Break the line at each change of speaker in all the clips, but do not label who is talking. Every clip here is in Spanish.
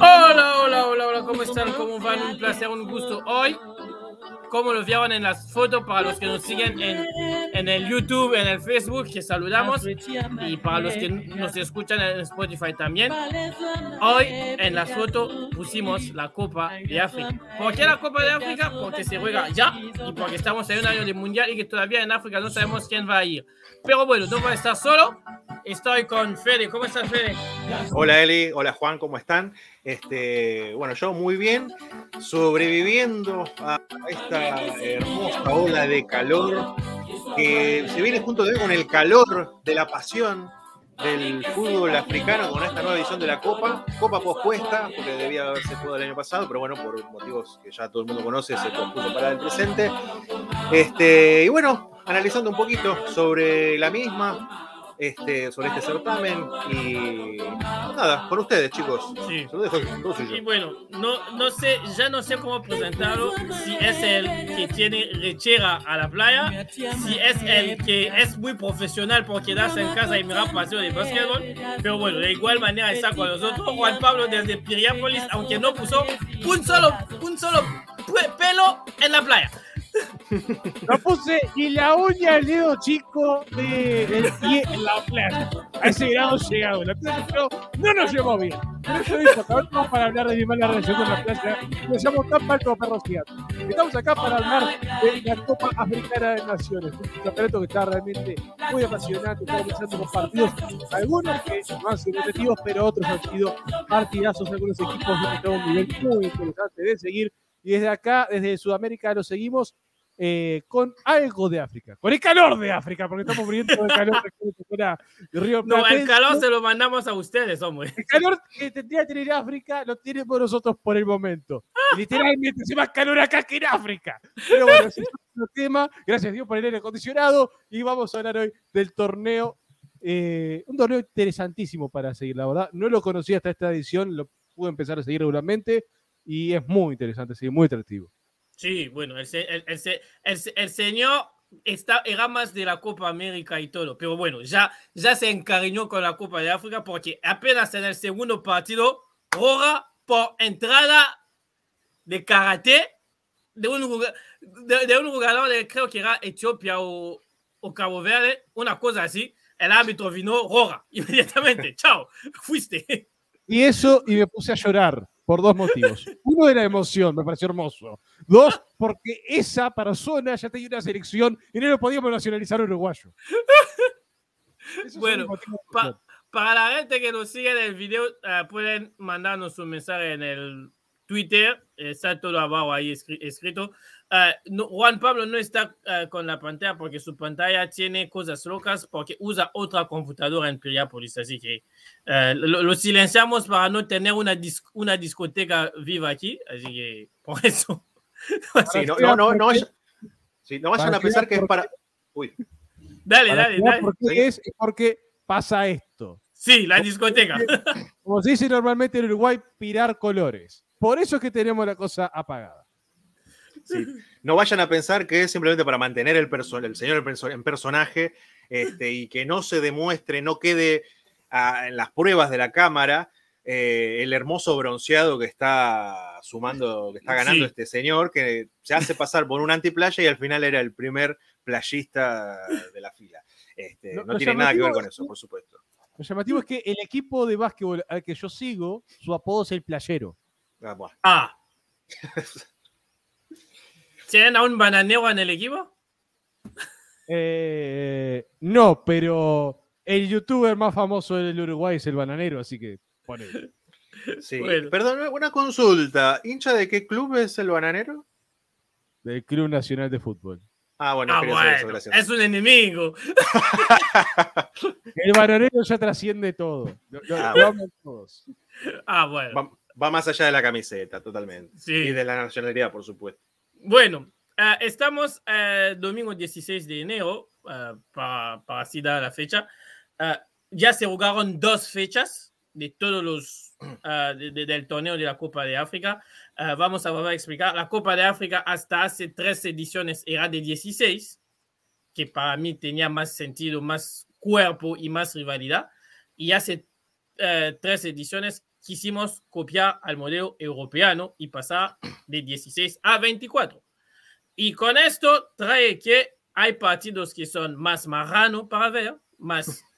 Hola, hola, hola, hola, ¿cómo están? ¿Cómo van? Un placer, un gusto. Hoy, como lo vieron en las fotos, para los que nos siguen en, en el YouTube, en el Facebook, que saludamos, y para los que nos escuchan en Spotify también, hoy en las fotos pusimos la Copa de África. ¿Por qué la Copa de África? Porque se juega ya y porque estamos en un año de mundial y que todavía en África no sabemos quién va a ir. Pero bueno, no voy a estar solo. Estoy con Fede. ¿Cómo estás, Fede?
Hola Eli, hola Juan, ¿cómo están? Este, bueno, yo muy bien, sobreviviendo a esta hermosa ola de calor que se viene junto con el calor de la pasión del fútbol africano con esta nueva edición de la Copa, Copa pospuesta, porque debía haberse jugado el año pasado, pero bueno, por motivos que ya todo el mundo conoce, se pospuso para el presente. Este, y bueno, analizando un poquito sobre la misma, este, sobre este certamen y nada, con ustedes chicos.
Sí.
Lo dejo.
Y bueno, no, no sé, ya no sé cómo presentarlo, si es el que tiene rechera a la playa, si es el que es muy profesional por quedarse en casa y mirar partidos de básquetbol, pero bueno, de igual manera está con nosotros Juan Pablo desde Piriápolis, aunque no puso un solo, un solo pe- pelo en la playa.
No puse ni la uña del dedo chico de- del pie en la playa. A ese grado llegado. La playa no nos llevó bien. Pero yo digo, acá estamos para hablar de mi mala relación con la playa. Nos llamamos tan mal como perros gigantes. Estamos acá para hablar de la Copa Africana de Naciones. Un campeonato que está realmente muy apasionante. Estamos pensando con partidos, algunos que no han sido repetitivos, pero otros han sido partidazos. Algunos equipos que a un nivel muy interesante de seguir. Y desde acá, desde Sudamérica, lo seguimos eh, con algo de África, con el calor de África, porque estamos muriendo de calor de Río
No, el calor se lo mandamos a ustedes, hombre.
El calor que tendría que tener África lo tenemos nosotros por el momento. Literalmente hace más calor acá que en África. Pero bueno, ese es otro tema. Gracias a Dios por el aire acondicionado. Y vamos a hablar hoy del torneo. eh, un torneo interesantísimo para seguir, la verdad. No lo conocí hasta esta edición, lo pude empezar a seguir regularmente. Y es muy interesante, sí, muy atractivo.
Sí, bueno, el, el, el el se- el señor está, era más de la Copa América y todo, pero bueno, ya, ya se encariñó con la Copa de África porque apenas en el segundo partido roga por entrada de karate de un, juga- de, un jugador creo que era Etiopía o, o Cabo Verde, una cosa así. El árbitro vino, roga inmediatamente. Chao, fuiste.
Y eso, y me puse a llorar por dos motivos. Uno de la emoción, me pareció hermoso. Dos, porque esa persona ya tenía una selección y no lo podíamos nacionalizar uruguayo. Esos
Bueno, pa- para la gente que nos sigue en el video, eh, pueden mandarnos un mensaje en el Twitter, eh, está todo abajo ahí escri- escrito. Eh, no- Juan Pablo no está eh, con la pantalla porque su pantalla tiene cosas locas porque usa otra computadora en Piriápolis, así que eh, lo, lo silenciamos para no tener una, dis- una discoteca viva aquí, así que por eso.
Sí, no, no, no, no vayan, sí, no vayan a pensar
que
es para. Uy,
Dale,
Para
dale, dale.
por qué
Sí.
es porque pasa esto.
Sí, la discoteca.
Como se dice normalmente en Uruguay, pirar colores. Por eso es que tenemos la cosa apagada.
Sí. No vayan a pensar que es simplemente para mantener el, perso- el señor en perso- en personaje este, y que no se demuestre, no quede en las pruebas de la cámara eh, el hermoso bronceado que está sumando, que está ganando
Sí.
este señor, que se hace pasar por un antiplaya y al final era el primer playista de la fila. Este, no tiene nada que ver con
es
eso, por supuesto.
Lo llamativo es que el equipo de básquetbol al que yo sigo, su apodo es el playero.
Ah, bueno.
Ah. ¿Tienen a un bananero en el equipo?
Eh, no, pero el youtuber más famoso del Uruguay es el bananero, así que ponele.
Sí.
Bueno.
Perdón, una consulta. ¿Hincha de qué club es el bananero?
Del Club Nacional de Fútbol.
Ah, bueno,
Ah,
eso,
bueno,
gracias.
es un enemigo.
El bananero ya trasciende todo. Lo, lo-
Ah,
lo aman todos.
Ah, bueno.
Va, va más allá de la camiseta, totalmente.
Sí.
Y de la nacionalidad, por supuesto.
Bueno, eh, estamos eh, domingo 16 de enero, eh, para, para así dar la fecha. Ya se jugaron dos fechas de todos los de, de, del torneo de la Copa de África. Vamos a volver a explicar. La Copa de África hasta hace tres ediciones era de 16, que para mí tenía más sentido, más cuerpo y más rivalidad. Y hace tres ediciones quisimos copiar al modelo europeo y pasar de 16 a 24. Y con esto trae que hay partidos que son más marrano para ver, más...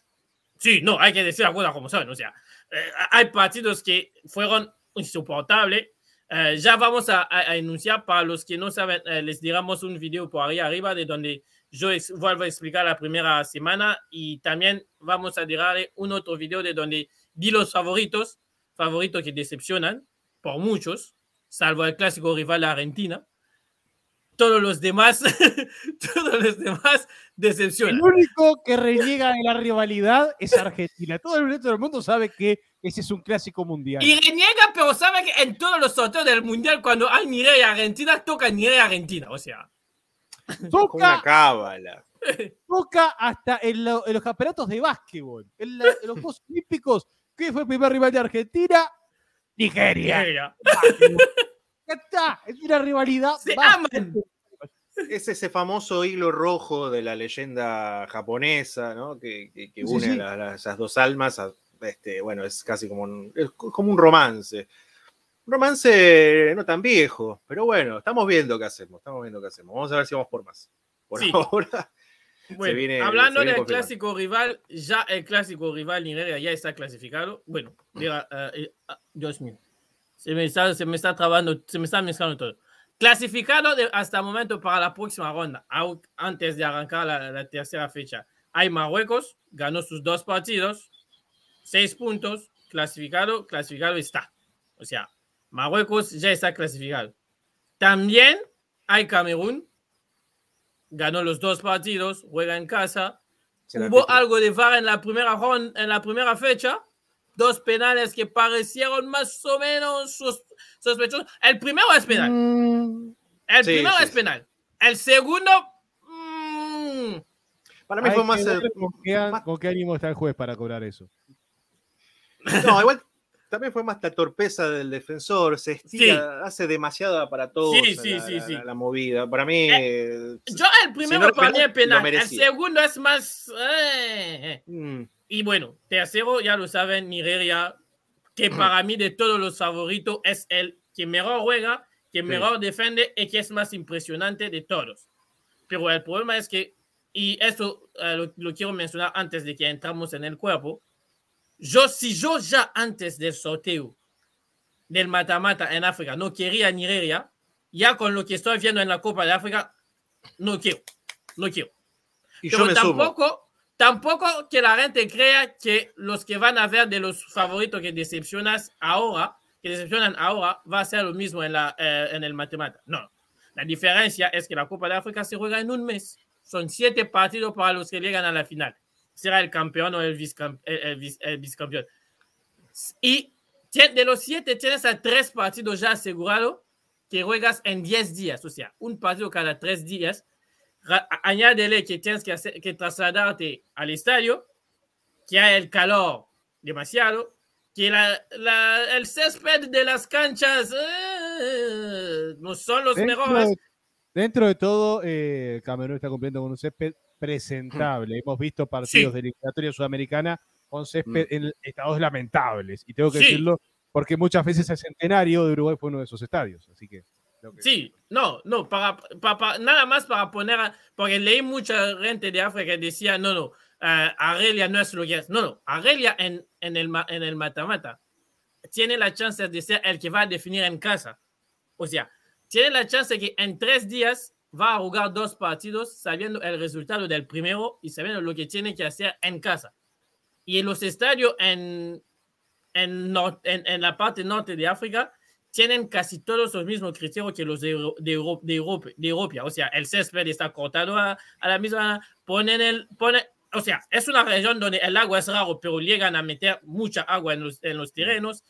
Sí, no, hay que decir las cosas como son. O sea, eh, hay partidos que fueron insoportables. Eh, ya vamos a, a, enunciar para los que no saben, eh, les diremos un video por ahí arriba de donde yo vuelvo a explicar la primera semana y también vamos a darle un otro video de donde di los favoritos, favoritos que decepcionan por muchos, salvo el clásico rival de Argentina todos los demás, todos los demás decepcionan.
El único que reniega en la rivalidad es Argentina. Todo el resto del mundo sabe que ese es un clásico mundial.
Y reniega, pero sabe que en todos los sorteos del mundial, cuando hay Nigeria y Argentina, toca Nigeria y Argentina. O sea,
toca una cábala.
Toca hasta en, lo, en los campeonatos de básquetbol, en, la, en los Juegos Olímpicos. ¿Qué fue el primer rival de Argentina? Nigeria. Nigeria. Ya está, es una rivalidad.
Se aman.
Es ese famoso hilo rojo de la leyenda japonesa, ¿no? Que, que, que une sí, sí. A, la, a, esas dos almas. A, este, bueno, es casi como un, es como un romance. Un romance no tan viejo, pero bueno, estamos viendo qué hacemos, estamos viendo qué hacemos. Vamos a ver si vamos por más. Por sí. ahora.
Bueno, viene, hablando del clásico rival, ya el clásico rival Nigeria ya está clasificado. Bueno, mira, uh, uh, Dios mío. Se me, está, se me está trabando, se me está mezclando todo. Clasificado de, hasta el momento para la próxima ronda, antes de arrancar la, la, tercera fecha. Hay Marruecos, ganó sus dos partidos, seis puntos, clasificado, clasificado está. O sea, Marruecos ya está clasificado. También hay Camerún, ganó los dos partidos, juega en casa. Hubo algo de VAR en la primera ronda, en la primera fecha, dos penales que parecieron más o menos sos, sospechosos. El primero es penal. Mm. El sí, primero sí, es penal. El segundo. Mmm...
Para mí Hay fue más,
con, qué, más. ¿Con qué ánimo está el juez para cobrar eso?
No, igual también fue más la torpeza del defensor, se estira, hace demasiada para todos
sí, sí,
la,
sí,
la,
sí.
La, movida. Para mí. Eh,
yo el primero si no para mí es penal, el segundo es más. Eh. Mm. Y bueno, tercero, ya lo saben, Nigeria, que para mí de todos los favoritos es el que mejor juega, que mejor sí. defiende y que es más impresionante de todos. Pero el problema es que, y eso uh, lo, lo, quiero mencionar antes de que entramos en el cuerpo, yo si yo ya antes del sorteo del mata-mata en África no quería Nigeria, ya con lo que estoy viendo en la Copa de África, no quiero, no quiero.
Y
Pero
yo me
tampoco... Tampoco que la gente crea que los que van a ver de los favoritos que decepcionas ahora, que decepcionan ahora, va a ser lo mismo en, la, eh, en el matemática. No. La diferencia es que la Copa de África se juega en un mes. Son siete partidos para los que llegan a la final. Será el campeón o el, vicecamp el, el, vicecampeón. Y de los siete tienes a tres partidos ya asegurados que juegas en diez días. O sea, un partido cada tres días añádele que tienes que, hacer, que trasladarte al estadio, que hay el calor demasiado, que la, la, el césped de las canchas eh, no son los
dentro,
mejores.
Dentro de todo, eh, Camerún está cumpliendo con un césped presentable. Mm. Hemos visto partidos sí. de eliminatoria sudamericana con césped mm. en estados lamentables. Y tengo que sí. decirlo porque muchas veces el centenario de Uruguay fue uno de esos estadios. Así que
que... Sí, no, no, para, para, para, nada más para poner, a, porque leí mucha gente de África que decía, no, no, uh, Aurelia no es lo que es. No, no, Aurelia en, en el en el mata-mata tiene la chance de ser el que va a definir en casa. O sea, tiene la chance que en tres días va a jugar dos partidos sabiendo el resultado del primero y sabiendo lo que tiene que hacer en casa. Y en los estadios en, en, en, en la parte norte de África, tienen casi todos los mismos criterios que los de, de, Europa, de, Europa, de Europa. O sea, el césped está cortado a, a, la misma, ponen el, ponen, o sea, es una región donde el agua es raro, pero llegan a meter mucha agua en los, en los terrenos.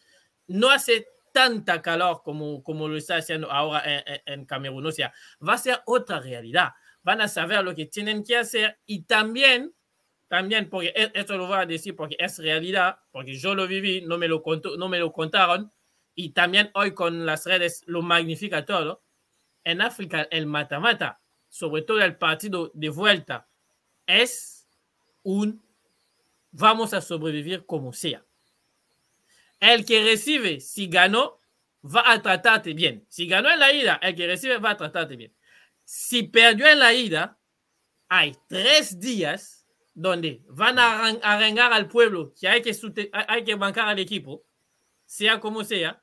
No hace tanta calor como, como lo está haciendo ahora en, en, Camerún. O sea, va a ser otra realidad. Van a saber lo que tienen que hacer y también también, porque e, esto lo voy a decir porque es realidad, porque yo lo viví, no me lo, contó, no me lo contaron, y también hoy con las redes lo magnifica todo. En África, el mata-mata, sobre todo el partido de vuelta, es un vamos a sobrevivir como sea. El que recibe, si ganó, va a tratarte bien. Si ganó en la ida, el que recibe va a tratarte bien. Si perdió en la ida, hay tres días donde van a arrancar al pueblo que hay que, hay que bancar al equipo, sea como sea.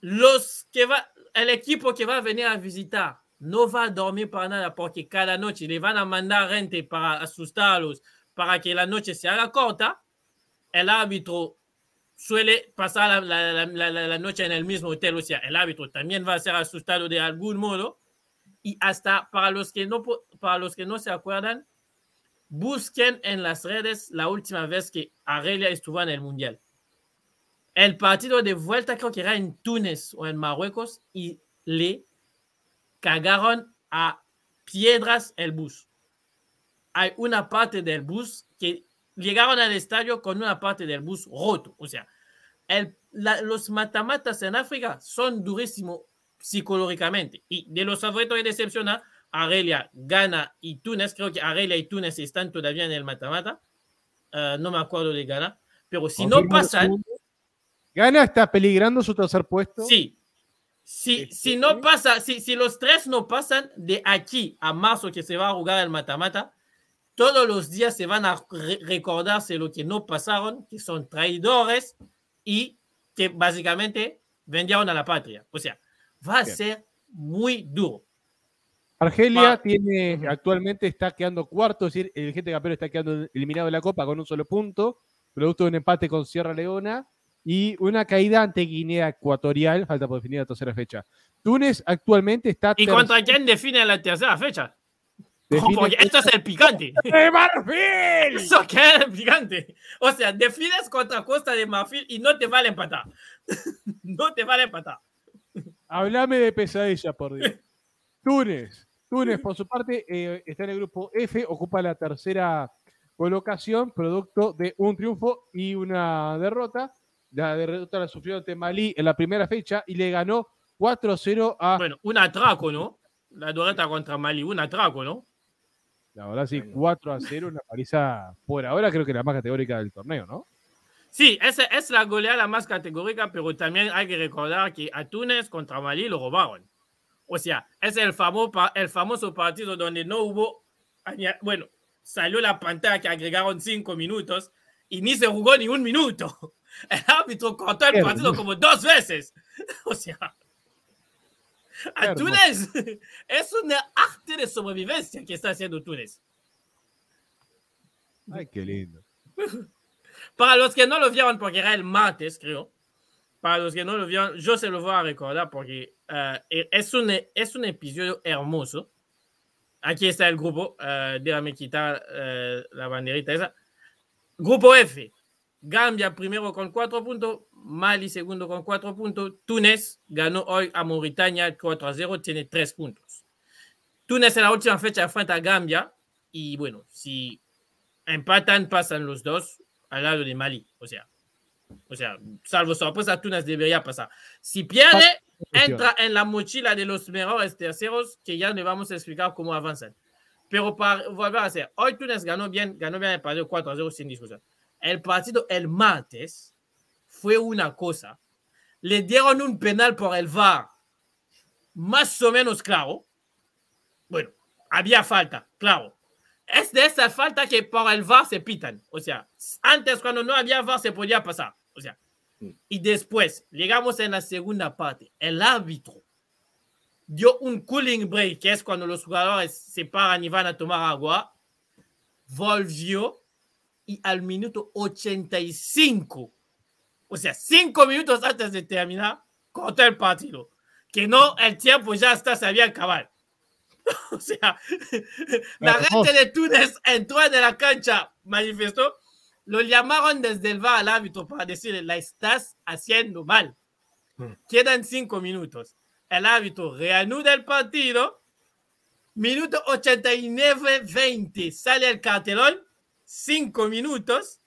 Los que va, el equipo que va a venir a visitar no va a dormir para nada porque cada noche le van a mandar gente para asustarlos, para que la noche se haga corta. El árbitro suele pasar la, noche en el mismo hotel, o sea, el árbitro también va a ser asustado de algún modo. Y hasta para los que no, para los que no se acuerdan, busquen en las redes la última vez que Aurelia estuvo en el Mundial. El partido de vuelta creo que era en Túnez o en Marruecos y le cagaron a piedras el bus. Hay una parte del bus que llegaron al estadio con una parte del bus roto. O sea, el, los matamatas en África son durísimos psicológicamente. Y de los favoritos de decepcionar, Aurelia, Ghana y Túnez. Creo que Aurelia y Túnez están todavía en el mata-mata. Uh, no me acuerdo de Ghana. Pero si no pasan.
Ghana está peligrando su tercer puesto.
Sí. Si, si no pasa, si, si los tres no pasan de aquí a marzo que se va a jugar el mata-mata, todos los días se van a re recordarse lo que no pasaron, que son traidores y que básicamente vendieron a la patria. O sea, va a Bien. ser muy duro.
Argelia tiene actualmente está quedando cuarto, es decir, el gente campeón está quedando eliminado de la Copa con un solo punto, producto de un empate con Sierra Leona y una caída ante Guinea Ecuatorial, falta por definir la tercera fecha. Túnez actualmente está.
¿Y contra quién define la tercera fecha? Esto es el picante.
¡De Marfil!
Eso que es el picante. O sea, defines contra Costa de Marfil y no te vale empatar. no te vale empatar.
Háblame de pesadilla, por Dios. Túnez. Túnez, por su parte, eh, está en el grupo F, ocupa la tercera colocación, producto de un triunfo y una derrota. La derrota la sufrió ante Malí en la primera fecha y le ganó 4-0 a.
Bueno, un atraco, ¿no? La derrota contra Malí, un atraco, ¿no?
La verdad, sí, 4 a 0, una paliza por ahora, creo que la más categórica del torneo, ¿no?
Sí, esa es la goleada más categórica, pero también hay que recordar que a Túnez contra Malí lo robaron. O sea, es el famoso, el famoso partido donde no hubo, bueno, salió la pantalla que agregaron cinco minutos y ni se jugó ni un minuto. El árbitro cortó el partido como dos veces. O sea, a Túnez es una arte de sobrevivencia que está haciendo Túnez.
Ay, qué lindo.
Para los que no lo vieron, porque era el martes, creo. Para los que no lo vieron, yo se lo voy a recordar porque uh, es, un, es un episodio hermoso? Aquí está el grupo. Uh, déjame quitar uh, la banderita esa. Grupo F. Gambia primero con cuatro puntos. Mali segundo con cuatro puntos. Túnez ganó hoy a Mauritania 4 a 0. Tiene tres puntos. Túnez en la última fecha enfrenta a Gambia. Y bueno, si empatan, pasan los dos al lado de Mali. O sea, o sea, salvo sorpresa, Túnez debería pasar. Si pierde, entra en la mochila de los mejores terceros que ya le vamos a explicar cómo avanzan. Pero para volver a hacer, hoy Túnez ganó bien, ganó bien el partido 4 a 0 sin discusión. El partido el martes fue una cosa. Le dieron un penal por el VAR, más o menos claro. Bueno, había falta, claro. Es de esa falta que por el VAR se pitan. O sea, antes cuando no había VAR se podía pasar. O sea, y después llegamos en la segunda parte. El árbitro dio un cooling break, que es cuando los jugadores se paran y van a tomar agua. Volvió y al minuto 85, o sea, cinco minutos antes de terminar, cortó el partido. Que no, el tiempo ya está, se había acabado. o sea, la gente de Túnez entró en la cancha, manifestó lo llamaron desde el VAR al árbitro para decirle, la estás haciendo mal. Quedan cinco minutos. El árbitro reanuda el partido. Minuto 89-20. Sale el cartelón cinco minutos,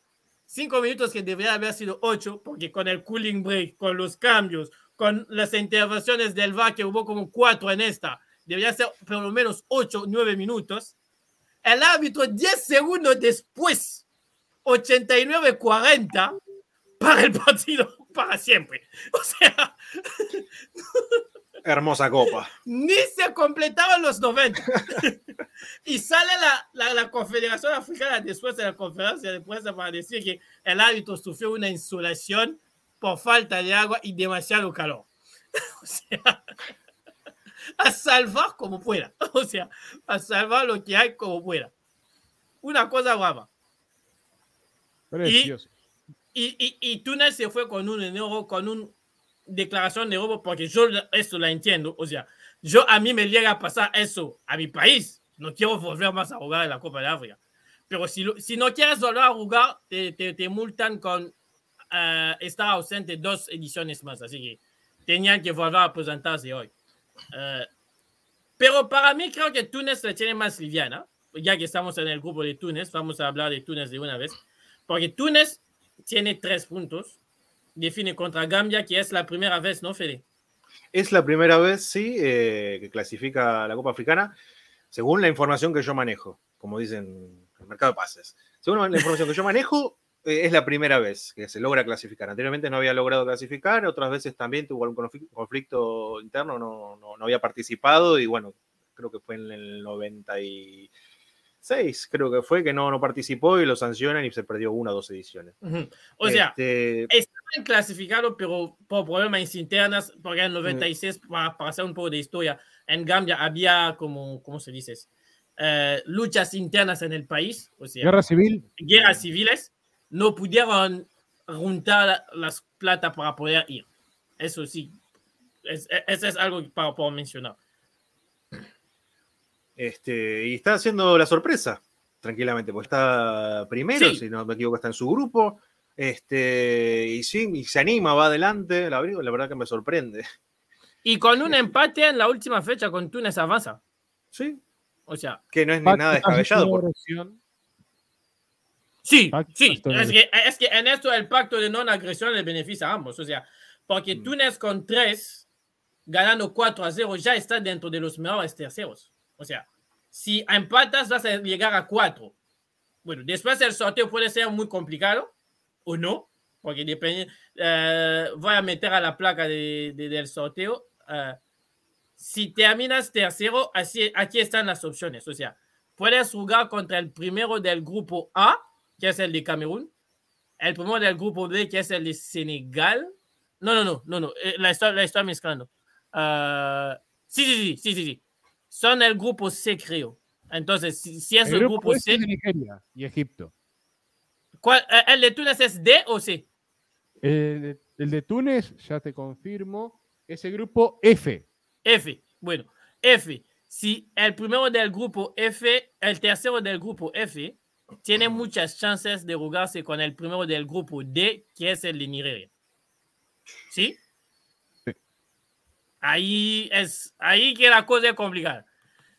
cinco minutos que debería haber sido ocho, porque con el cooling break, con los cambios, con las intervenciones del VAR, que hubo como cuatro en esta, debería ser por lo menos ocho, nueve minutos. El árbitro, diez segundos después, 89-40, para el partido para siempre. O sea,
hermosa copa.
Ni se completaban los 90. y sale la, la, la, Confederación Africana después de la conferencia de prensa para decir que el árbitro sufrió una insolación por falta de agua y demasiado calor. o sea, a salvar como pueda. O sea, a salvar lo que hay como pueda. Una cosa guapa.
Precioso.
Y, y, y, Túnez se fue con un enojo, con un declaración de robo porque yo eso la entiendo. O sea, yo a mí me llega a pasar eso a mi país. No quiero volver más a jugar en la Copa de África. Pero si, si no quieres volver a jugar, te, te, te multan con uh, estar ausente dos ediciones más. Así que tenían que volver a presentarse hoy. Uh, pero para mí creo que Túnez la tiene más liviana. Ya que estamos en el grupo de Túnez, vamos a hablar de Túnez de una vez. Porque Túnez tiene tres puntos define contra Gambia, que es la primera vez, ¿no, Fede?
Es la primera vez, sí, eh, que clasifica la Copa Africana, según la información que yo manejo, como dicen el mercado de pases. Según la información que yo manejo, eh, es la primera vez que se logra clasificar. Anteriormente no había logrado clasificar, otras veces también tuvo algún conflicto interno, no, no, no había participado y bueno, creo que fue en el 90 y creo que fue, que no, no participó y lo sancionan y se perdió una o dos ediciones.
Uh -huh. O sea, este... estaban clasificados, pero por problemas internas, porque en 96, uh -huh. para, para, hacer un poco de historia, en Gambia había, como, ¿cómo se dice? Uh, luchas internas en el país. O sea,
guerra civil.
Guerras civiles. No pudieron juntar las plata para poder ir. Eso sí, es, eso es algo para, para mencionar.
Este, y está haciendo la sorpresa, tranquilamente, porque está primero, sí. si no me equivoco, está en su grupo. Este, y sí, y se anima, va adelante. La, la verdad que me sorprende.
Y con un empate en la última fecha con Túnez avanza.
Sí.
O sea,
que no es ni nada descabellado. Por...
Sí, sí. Es que, es que, en esto el pacto de no agresión le beneficia a ambos. O sea, porque mm. Túnez con 3, ganando 4 a 0, ya está dentro de los mejores terceros. O sea, si empatas vas a llegar a 4. Bueno, después el sorteo puede ser muy complicado o no, porque depende. Uh, voy a meter a la placa de, de, del sorteo. Uh, si terminas tercero, así, aquí están las opciones. O sea, puedes jugar contra el primero del grupo A, que es el de Camerún, el primero del grupo B, que es el de Senegal. No, no, no, no, no, la estoy, la estoy mezclando. Uh, sí, sí, sí, sí, sí. Son el grupo C, creo. Entonces, si, si es el, el grupo, grupo C.
Es de Nigeria y Egipto.
¿Cuál, ¿El de Túnez es D o C?
El, el, de Túnez, ya te confirmo, es el grupo F.
F, bueno, F. Si el primero del grupo F, el tercero del grupo F, tiene muchas chances de jugarse con el primero del grupo D, que es el de Nigeria. ¿Sí?
sí.
Ahí es ahí que la cosa es complicada.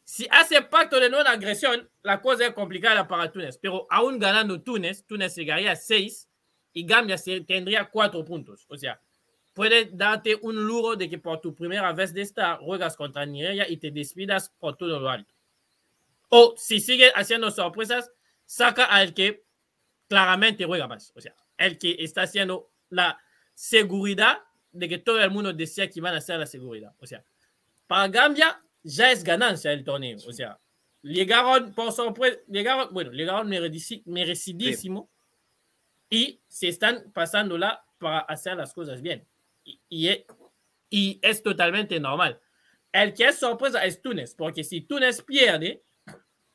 Si hace pacto de no agresión, la cosa es complicada para Túnez. Pero aún ganando Túnez, Túnez llegaría a 6 y Gambia tendría 4 puntos. O sea, puede darte un lujo de que por tu primera vez de esta juegas contra Nigeria y te despidas por todo lo alto. O si sigue haciendo sorpresas, saca al que claramente juega más. O sea, el que está haciendo la seguridad de que todo el mundo decía que iban a hacer la seguridad. O sea, para Gambia ya es ganancia el torneo. O sea, llegaron por sorpresa, llegaron, bueno, llegaron merecidísimo sí. y se están pasándola para hacer las cosas bien. Y, y, y, es totalmente normal. El que es sorpresa es Túnez, porque si Túnez pierde,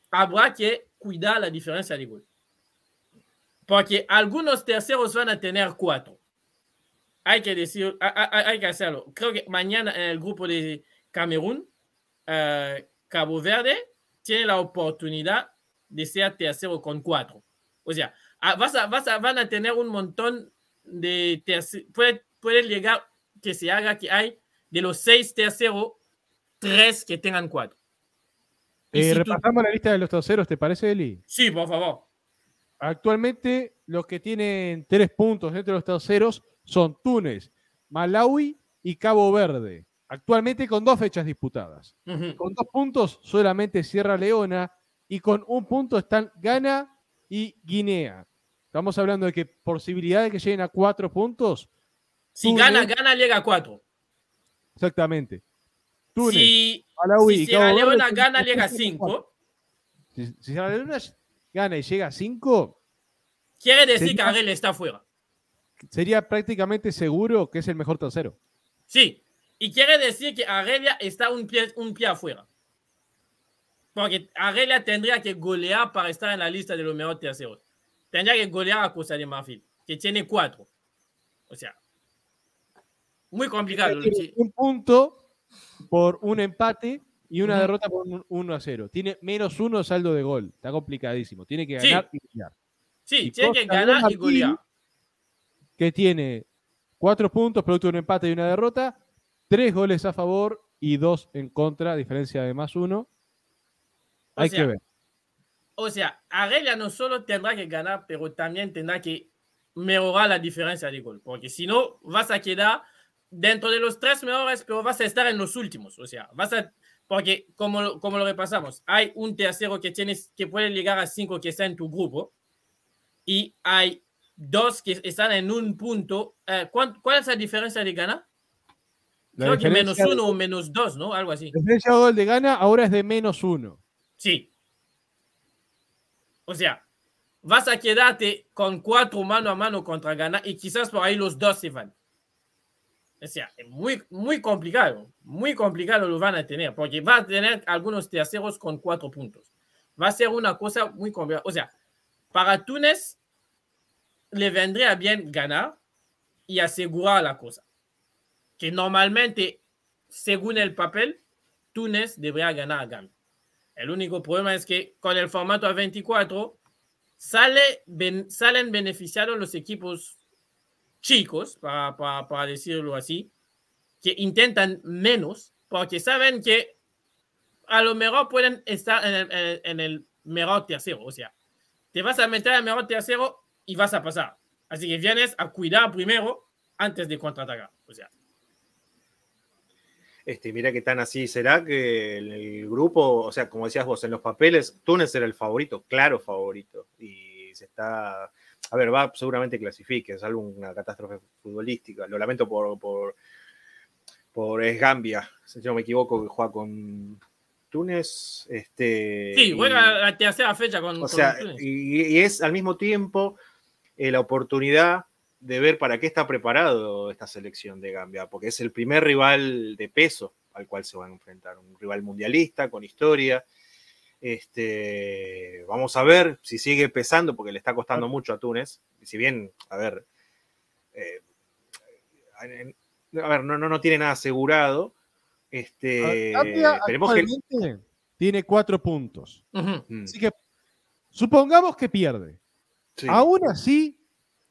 habrá que cuidar la diferencia de gol. Porque algunos terceros van a tener cuatro hay que decir, hay, hay, que hacerlo. Creo que mañana en el grupo de Camerún, uh, Cabo Verde tiene la oportunidad de ser tercero con cuatro. O sea, vas a, vas a, van a tener un montón de terceros. Puede, puede llegar que se haga que hay de los seis terceros, tres que tengan cuatro.
Eh, si repasamos tú... la lista de los terceros, ¿te parece, Eli?
Sí, por favor.
actualmente los que tienen tres puntos dentro de los terceros son Túnez, Malawi y Cabo Verde. Actualmente con dos fechas disputadas. Con dos puntos solamente Sierra Leona y con un punto están Ghana y Guinea. Estamos hablando de que posibilidad de que lleguen a cuatro puntos.
Si gana, gana, llega a cuatro.
Exactamente.
Túnez, si, Malawi si Sierra Leona gana, llega a cinco.
Si, si Sierra Leona gana y llega a cinco.
Quiere decir que Argelia está fuera.
Sería prácticamente seguro que es el mejor tercero.
Sí, y quiere decir que Argelia está un pie, un pie afuera. Porque Argelia tendría que golear para estar en la lista de los mejores terceros. Tendría que golear a Costa de Marfil, que tiene cuatro. O sea, muy complicado.
Un punto por un empate y una derrota por un 1 a 0. Tiene menos uno saldo de gol. Está complicadísimo. Tiene que ganar y golear.
Sí, tiene que ganar y golear.
Que tiene cuatro puntos, producto de un empate y una derrota, tres goles a favor y dos en contra, diferencia de más uno. Hay que ver.
O sea, Argelia no solo tendrá que ganar, pero también tendrá que mejorar la diferencia de gol, porque si no, vas a quedar dentro de los tres mejores, pero vas a estar en los últimos. O sea, vas a. Porque, como, como lo repasamos, hay un tercero que, tienes, que puede llegar a cinco que está en tu grupo, y hay dos que están en un punto. Eh, ¿cuál, es la diferencia de gana? Creo que menos uno o menos dos, ¿no? Algo así.
La diferencia de gol de gana ahora es de menos uno.
Sí. O sea, vas a quedarte con cuatro mano a mano contra Ghana y quizás por ahí los dos se van. O sea, es muy, muy complicado. Muy complicado lo van a tener porque va a tener algunos terceros con cuatro puntos. Va a ser una cosa muy complicada. O sea, para Túnez le vendría bien ganar y asegurar la cosa. Que normalmente, según el papel, Túnez debería ganar a Gambia. El único problema es que con el formato a 24 sale, salen beneficiados los equipos chicos, para, decirlo así, que intentan menos porque saben que a lo mejor pueden estar en el, en el mejor tercero. O sea, te vas a meter al mejor tercero y vas a pasar. Así que vienes a cuidar primero antes de contraatacar. O sea.
Este, mira qué tan así será que el, grupo, o sea, como decías vos, en los papeles, Túnez era el favorito, claro favorito. Y se está. A ver, va, seguramente clasifique, es algo una catástrofe futbolística. Lo lamento por, por, por es Gambia, si no me equivoco, que juega con Túnez. Este,
sí, juega la tercera fecha con,
o sea, Y, es al mismo tiempo eh, la oportunidad de ver para qué está preparado esta selección de Gambia, porque es el primer rival de peso al cual se van a enfrentar, un rival mundialista con historia. Este, vamos a ver si sigue pesando, porque le está costando mucho a Túnez. Si bien, a ver, eh, a ver, no, no, no tiene nada asegurado, este,
tiene cuatro puntos. Mm. Así que supongamos que pierde. Aún así,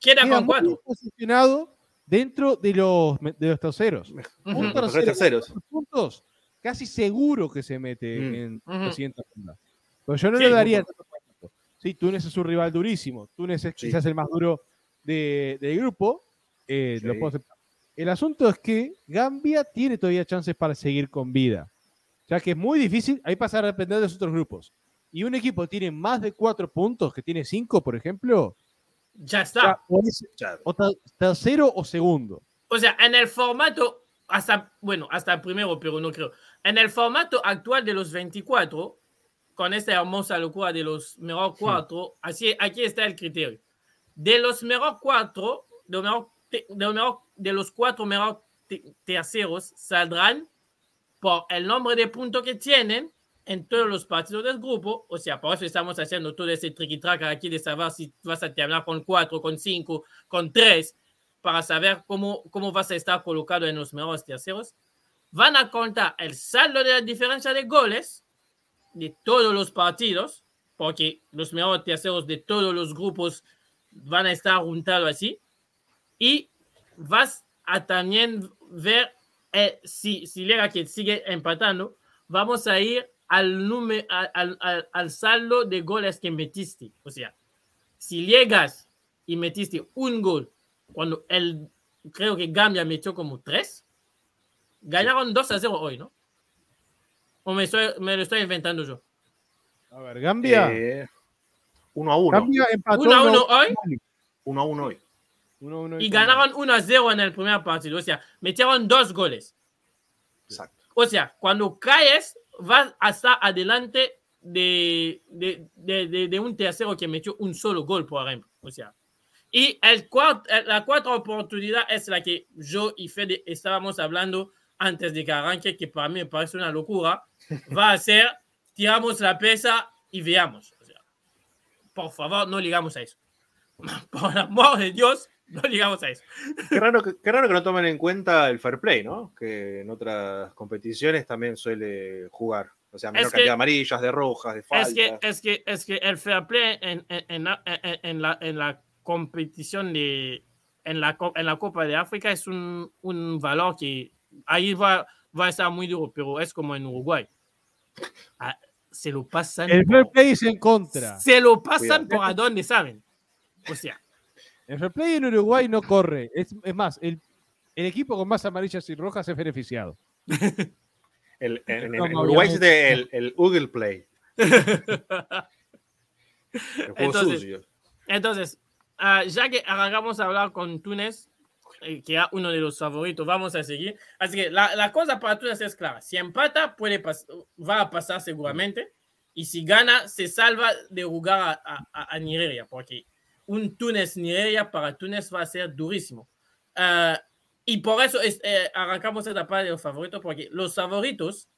queda, con cuatro.
posicionado dentro de los, de los terceros.
Un terceros.
puntos, casi seguro que se mete mm. en la siguiente ronda. Pero yo no le daría Sí, Túnez es un rival durísimo. Túnez es quizás el más duro de, del grupo. Eh, lo puedo aceptar. El asunto es que Gambia tiene todavía chances para seguir con vida. Ya que es muy difícil, ahí pasa a depender de los otros grupos. Y un equipo tiene más de cuatro puntos, que tiene cinco, por ejemplo.
Ya está.
o tercero o segundo.
O sea, en el formato, hasta, bueno, hasta el primero, pero no creo. En el formato actual de los 24, con esta hermosa locura de los mejor cuatro, así, aquí está el criterio. De los mejor cuatro, de los mejor de, los cuatro mejores terceros saldrán por el nombre de puntos que tienen en todos los partidos del grupo. O sea, por eso estamos haciendo todo ese tricky track aquí de saber si vas a terminar con cuatro, con cinco, con tres, para saber cómo, cómo vas a estar colocado en los mejores terceros. Van a contar el saldo de la diferencia de goles de todos los partidos, porque los mejores terceros de todos los grupos van a estar juntados así y vas a también ver eh, si, si Lega que sigue empatando, vamos a ir al, número, al, al, saldo de goles que metiste. O sea, si llegas y metiste un gol cuando el, creo que Gambia metió como tres, ganaron 2 a 0 hoy, ¿no? ¿O me, estoy, me lo estoy inventando yo?
A ver, Gambia.
Eh, uno a uno.
Gambia empató
1 a 1
uno-
hoy
Uno a uno hoy.
uno a uno
y ganaron 1 a 0 en el primer partido. O sea, metieron dos goles.
Exacto.
O sea, cuando caes, vas hasta adelante de, de, de, de- un tercero que metió un solo gol, por ejemplo. O sea, y el cuart- la cuarta oportunidad es la que yo y Fede estábamos hablando antes de que arranque, que para mí me parece una locura. Va a ser, tiramos la pesa y veamos. O sea, por favor, no ligamos a eso. Por amor de Dios, no ligamos a eso.
Qué raro, que, qué raro que no tomen en cuenta el fair play, ¿no? Que en otras competiciones también suele jugar. O sea, menor
Es que-
cantidad de amarillas, de rojas, de faltas.
Es que, es que, es que el fair play en, en, en la, en- la, en la competición de en la, en la Copa de África es un, un valor que ahí va, va a estar muy duro, pero es como en Uruguay. Ah, se lo pasan.
El fair play es en contra.
se lo pasan
Cuidado.
por a donde saben. O sea,
El fair play en Uruguay no corre. Es, es más, el, el equipo con más amarillas y rojas es beneficiado.
El- en,
No,
en Uruguay
obviamente.
existe el, el Google Play.
Entonces,
sucio.
Entonces, ah, ya que arrancamos a hablar con Túnez, eh, que es uno de los favoritos, vamos a seguir. Así que la, la cosa para Túnez es clara. Si empata, puede pas- va a pasar seguramente. Y si gana, se salva de jugar a- a- a Nigeria, porque un Túnez-Nigeria para Túnez va a ser durísimo. Ah, y por eso es- eh, arrancamos esta parte de los favoritos, porque los favoritos,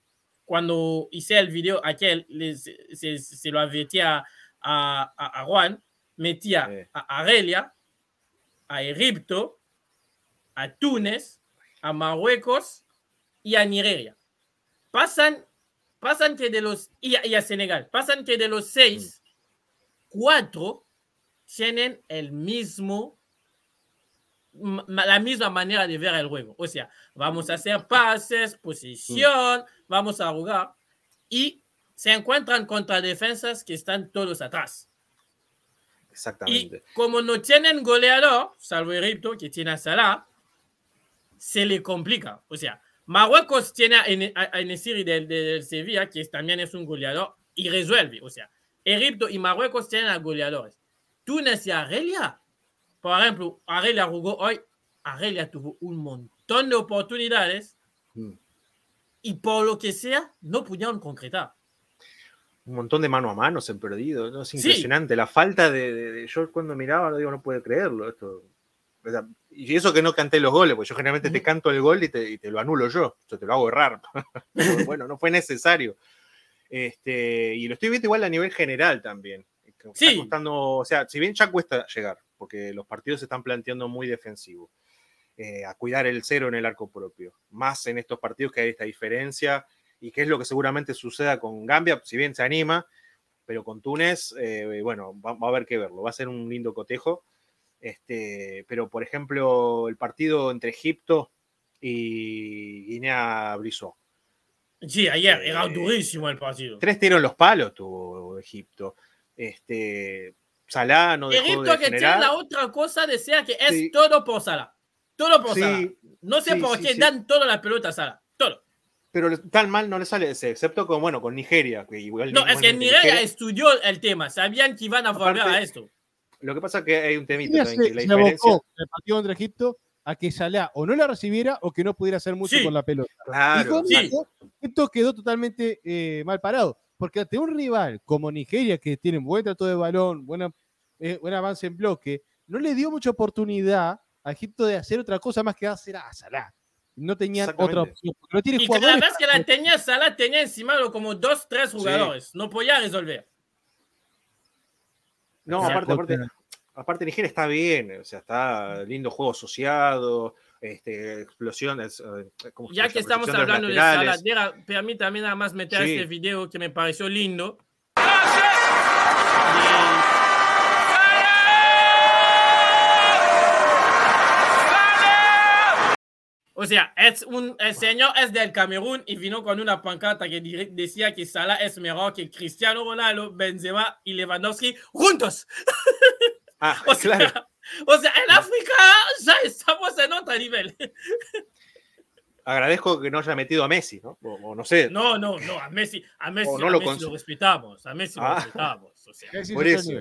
cuando hice el video aquel, les- se, se lo advertí a, a, a- Juan, metía
Sí.
a Arelia, a Egipto, a Túnez, a Marruecos y a Nigeria. Pasan, pasan que de los, y a, y a Senegal, pasan que de los seis, cuatro tienen el mismo, la misma manera de ver el juego. O sea, vamos a hacer pases, posición, vamos a jugar y se encuentran contra defensas que están todos atrás. Y
Exactamente.
como no tienen goleador, salvo Egipto, que tiene a Salah, se le complica. O sea, Marruecos tiene a En- a a Enesiri del, del Sevilla, que también es un goleador, y resuelve. O sea, Egipto y Marruecos tienen a goleadores. Túnez y Argelia, por ejemplo, Argelia jugó hoy, Argelia tuvo un montón de oportunidades
Mm.
y por lo que sea, no pudieron concretar.
Un montón de mano a mano se han perdido. ¿no? Es
Sí.
impresionante. La falta de, de- de- Yo cuando miraba, no digo, no puedo creerlo. Esto. O sea, y eso que no canté los goles, porque yo generalmente te canto el gol y te, y te lo anulo yo. Yo te lo hago errar. Bueno, no fue necesario. Este, y lo estoy viendo igual a nivel general también. Que está
Sí.
costando- o sea, si bien ya cuesta llegar, porque los partidos se están planteando muy defensivos, eh, a cuidar el cero en el arco propio, más en estos partidos que hay esta diferencia, y que es lo que seguramente suceda con Gambia, si bien se anima, pero con Túnez, eh, bueno, va, va a haber que verlo, va a ser un lindo cotejo. Este, pero, por ejemplo, el partido entre Egipto y Guinea-Bissau.
Sí, ayer era
Eh,
durísimo el partido.
Tres tiros en los palos tuvo Egipto. Este, Salah no dejó
Egipto
de
que
generar.
tiene la otra cosa de ser que es
Sí.
todo por Salah. Todo por
Sí,
Salah. No sé
sí,
por
sí,
qué
sí.
dan toda la pelota a Salah. Todo.
pero tan mal no le sale, ese, excepto con, bueno, con Nigeria. Que igual,
No, es que Nigeria estudió el tema. Sabían que iban a volver
Aparte,
a esto.
Lo que pasa es que hay un temita
Nigeria
también,
se,
que la
se
diferencia.
abocó el partido contra Egipto a que Salah o no la recibiera o que no pudiera hacer mucho
Sí.
con la pelota. y
Claro,
con
sí.
eso, Egipto quedó totalmente eh, mal parado. Porque ante un rival como Nigeria, que tiene buen trato de balón, buena, eh, buen avance en bloque, no le dio mucha oportunidad a Egipto de hacer otra cosa más que hacer a Salah. No tenía otra opción. No tiene
Y cada
jugadores.
vez que la tenía Salah, tenía encima como dos, tres jugadores. No podía resolver.
No, aparte, aparte, aparte Nigeria está bien, o sea, está lindo juego asociado, este, explosiones. eh, ¿cómo se
Ya que estamos hablando de. Salah, deja- permítame nada más meter
Sí.
este video que me pareció lindo. O sea, es un, el señor es del Camerún y vino con una pancarta que decía que Salah es mejor que Cristiano Ronaldo, Benzema y Lewandowski juntos.
Ah, o sea, claro.
O sea, en África ya estamos en otro nivel.
Agradezco que no haya metido a Messi, ¿no? O, no sé.
No, no, no, a Messi, a Messi, no lo, Messi lo, respetamos, a Messi lo ah. respetamos. O sea,
por eso.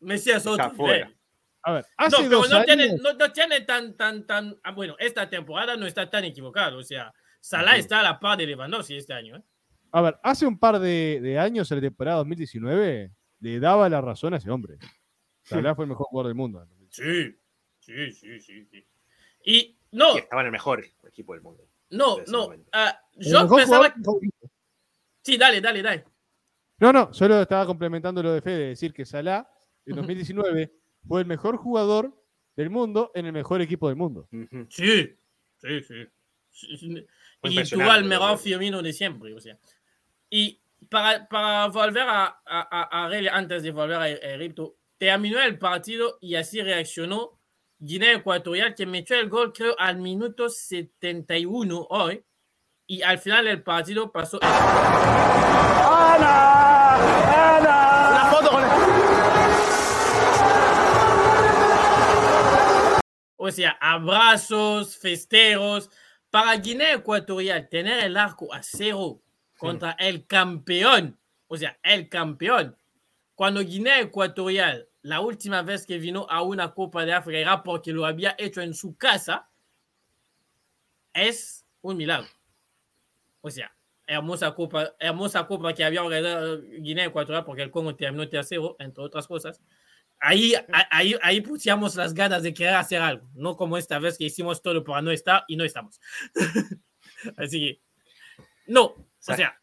Messi es otro
nivel. A ver,
hace no, pero no, tiene, no, no, tiene, tan, tan, tan. Ah, bueno, esta temporada no está tan equivocado. O sea, Salah está a la par de Lewandowski este año. ¿eh?
A ver, hace un par de, de, años, en la temporada 2019, le daba la razón a ese hombre. Salah fue el mejor jugador del mundo.
Sí, sí, sí, sí. sí. Y no.
estaba en el mejor equipo del mundo.
No, no. Uh, yo pensaba. Sí, dale, dale, dale.
No, no, solo estaba complementando lo de Fede, decir que Salah en 2019 fue el mejor jugador del mundo en el mejor equipo del mundo.
Sí, sí, sí. Y tuvo el mejor Firmino de siempre. O sea. Y para, para volver a, a, a, antes de volver a Egipto, terminó el partido y así reaccionó Guinea Ecuatorial, que metió el gol, creo, al minuto 71 hoy. Y al final del partido pasó. ¡Ana! ¡Ana! Una foto con O sea, abrazos, festejos. Para Guinea Ecuatorial, tener el arco a cero contra el campeón, o sea, el campeón. Cuando Guinea Ecuatorial, la última vez que vino a una Copa de África, era porque lo había hecho en su casa, es un milagro. O sea, hermosa copa, hermosa copa que había organizado Guinea Ecuatorial porque el Congo terminó tercero, entre otras cosas ahí, ahí, ahí pusimos las ganas de querer hacer algo, no como esta vez que hicimos todo para no estar y no estamos. Así que, no, o sea,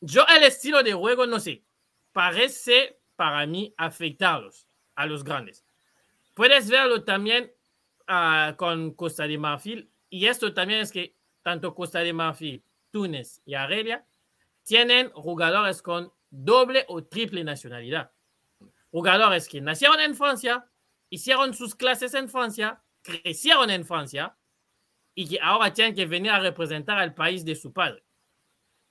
yo el estilo de juego, no sé, parece para mí afectarlos a los grandes. Puedes verlo también uh, con Costa de Marfil, y esto también es que tanto Costa de Marfil, Túnez y Argelia tienen jugadores con doble o triple nacionalidad jugadores que nacieron en Francia, hicieron sus clases en Francia, crecieron en Francia y que ahora tienen que venir a representar al país de su padre.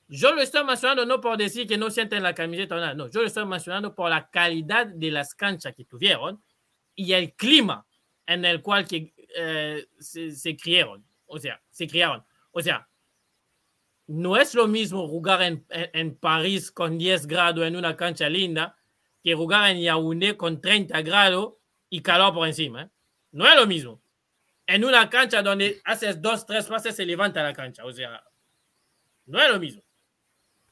Yo lo estoy mencionando no por decir que no sienten la camiseta o nada, no, yo lo estoy mencionando por la calidad de las canchas que tuvieron y el clima en el cual que, eh, se, se, criaron, o sea, se criaron. O sea, no es lo mismo jugar en, en, en París con 10 grados en una cancha linda que jugar en Yaoundé con 30 grados y calor por encima. ¿eh? No es lo mismo. En una cancha donde haces dos, tres pases, se levanta la cancha. O sea, no es lo mismo.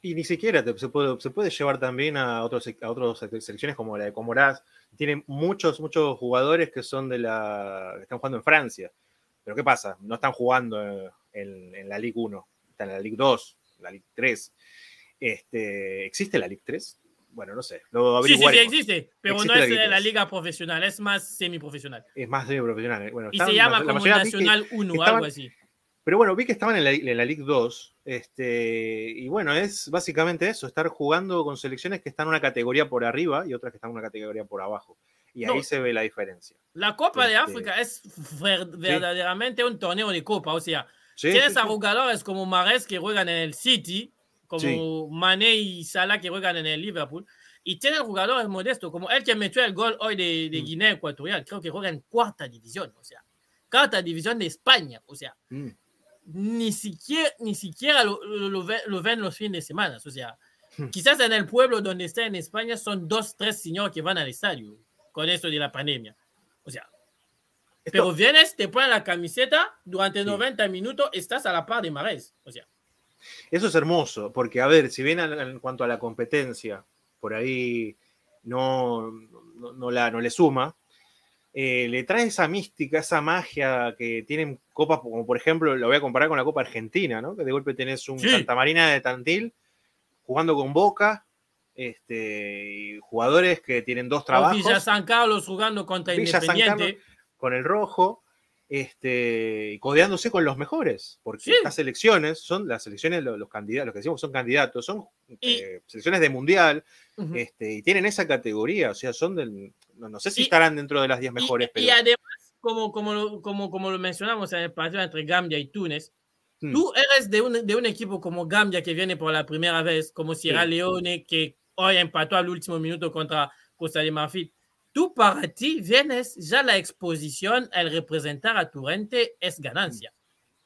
Y ni siquiera se, puede, se puede llevar también a, otros, a otras selecciones como la de Comoras. Tienen muchos, muchos jugadores que son de la. que están jugando en Francia. Pero ¿qué pasa? No están jugando en, en la Ligue 1, están en la Ligue 2, la Ligue 3. Este, ¿Existe la Ligue 3? bueno, no sé. Lo
sí, sí, sí, existe, pero no es la, la, liga profesional, es más semiprofesional.
Es más semiprofesional. Eh, bueno,
y se llama como Nacional 1, algo así.
Pero bueno, vi que estaban en la, en la League 2. Este, y bueno, es básicamente eso, estar jugando con selecciones que están una categoría por arriba y otras que están una categoría por abajo. Y ahí se ve la diferencia.
La Copa de este, África es verdaderamente un torneo de Copa. O sea, tienes a jugadores como Mares que juegan en el City, como Mané y Salah que juegan en el Liverpool. Y tienen jugadores modestos, como el que metió el gol hoy de, de mm. Guinea Ecuatorial. Creo que juega en cuarta división, o sea, cuarta división de España, o sea, mm. Ni siquiera, ni siquiera lo, lo, lo, ven los fines de semana, o sea, mm. quizás en el pueblo donde está en España son dos, tres señores que van al estadio con esto de la pandemia. O sea, pero vienes, te ponen la camiseta, durante 90 minutos estás a la par de Mares, o sea.
Eso es hermoso, porque a ver, si bien en cuanto a la competencia, por ahí no, no, la, no le suma, eh, le trae esa mística, esa magia que tienen copas, como por ejemplo, lo voy a comparar con la Copa Argentina, ¿no? Que de golpe tenés un Santa Marina de Tantil jugando con Boca, este, jugadores que tienen dos trabajos.
Villa San Carlos jugando contra Villa Independiente.
con el rojo este, codeándose con los mejores, porque las selecciones son las selecciones, los, candidatos, los que decimos son candidatos, son eh, selecciones de mundial, este, y tienen esa categoría, o sea, son del, no, sé si estarán dentro de las 10 mejores,
y, además, como, como, como, como lo mencionamos en el partido entre Gambia y Túnez,
Mm.
tú eres de un, de un equipo como Gambia que viene por la primera vez, como Sierra Leone que hoy empató al último minuto contra Costa de Marfil. Tú para ti vienes ya la exposición, el representar a tu gente es ganancia.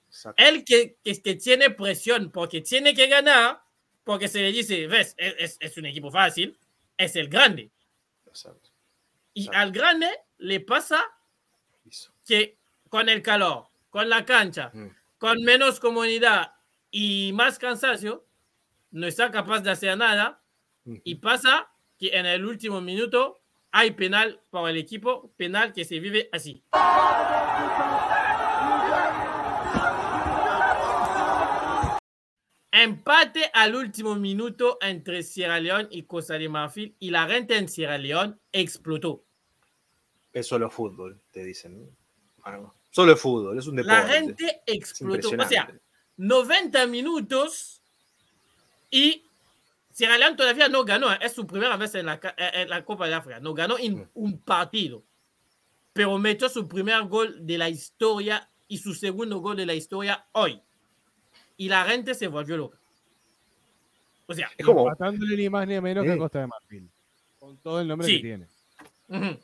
Exacto.
El que, que, que tiene presión porque tiene que ganar, porque se le dice, ves, es, es, es un equipo fácil, es el grande.
Exacto.
Y al grande le pasa que con el calor, con la cancha,
Mm.
con menos comunidad y más cansancio, no está capaz de hacer nada y pasa que en el último minuto hay penal para el equipo, penal que se vive así. Empate al último minuto entre Sierra Leone y Costa de Marfil y la gente en Sierra Leone explotó.
Es solo fútbol, te dicen. ¿no? Bueno, solo es fútbol, es un deporte.
La gente explotó. O sea,
impresionante.
90 minutos y Sierra Leone todavía no ganó. Es su primera vez en la, en la Copa de África. No ganó en
Mm.
un partido. Pero metió su primer gol de la historia y su segundo gol de la historia hoy. Y la gente se volvió loca. O sea,
Es como,
ni más ni menos que a. Costa de Marfil. Con todo el nombre
Sí.
que tiene.
ujú.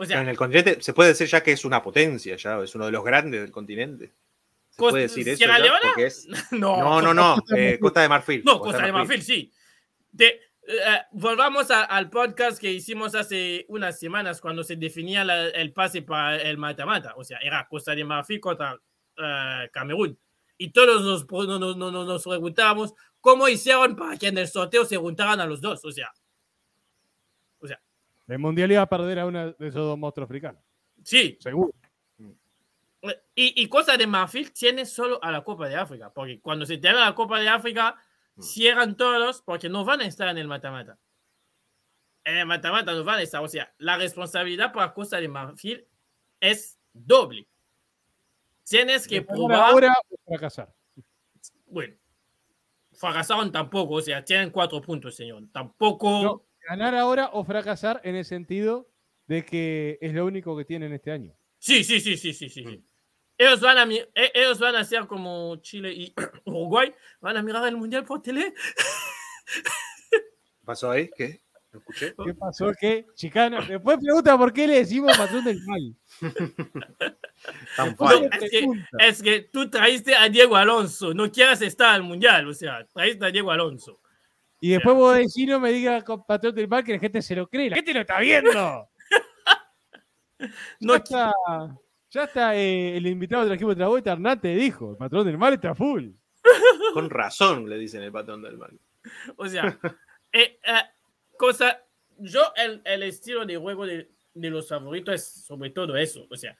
O
en
sea,
el continente se puede decir ya que es una potencia, ya es uno de los grandes del continente. Se puede decir eso
¿Sierra
ya,
Leona?
es-
no,
No, no, no,
Costa de
eh,
Marfil.
Costa de Marfil.
No, Costa de Marfil, sí. De- eh, volvamos a- al podcast que hicimos hace unas semanas cuando se definía la- el pase para el mata-mata. O sea, era Costa de Marfil contra eh, Camerún. Y todos nos, nos, nos, nos- nos preguntábamos cómo hicieron para que en el sorteo se juntaran a los dos. O sea,
El mundial iba a perder a uno de esos dos monstruos africanos.
sí.
Seguro.
Y, y Costa de Marfil tiene solo a la Copa de África. Porque cuando se tiene la Copa de África,
Mm.
cierran todos porque no van a estar en el mata-mata. En el mata-mata no van a estar. O sea, la responsabilidad para Costa de Marfil es doble. Tienes que probar.
ahora fracasar.
Bueno, fracasaron tampoco. O sea, tienen cuatro puntos, señor. Tampoco.
No, ganar ahora o fracasar en el sentido de que es lo único que tienen este año.
Sí, sí, sí, sí, sí, sí.
Mm.
Ellos van, a, e- ellos van a ser como Chile y Uruguay. Van a mirar el mundial por tele.
¿Pasó ahí? ¿Qué? ¿Lo escuché?
¿Qué pasó? ¿Qué? Chicana. Después pregunta por qué le decimos patrón del mal.
Tan
es que-. Es que tú traíste a Diego Alonso. No quieras estar al mundial. O sea, traíste a Diego Alonso.
Y después vos decís, no me diga patrón del mal que la gente se lo cree. La gente lo está viendo.
No
ya está, ya está eh, el invitado del equipo de la vuelta, Hernán, te dijo, el patrón del mal está full.
Con razón, le dicen el patrón del mal.
O sea, eh, eh, cosa, yo el, el estilo de juego de, de los favoritos es sobre todo eso. O sea,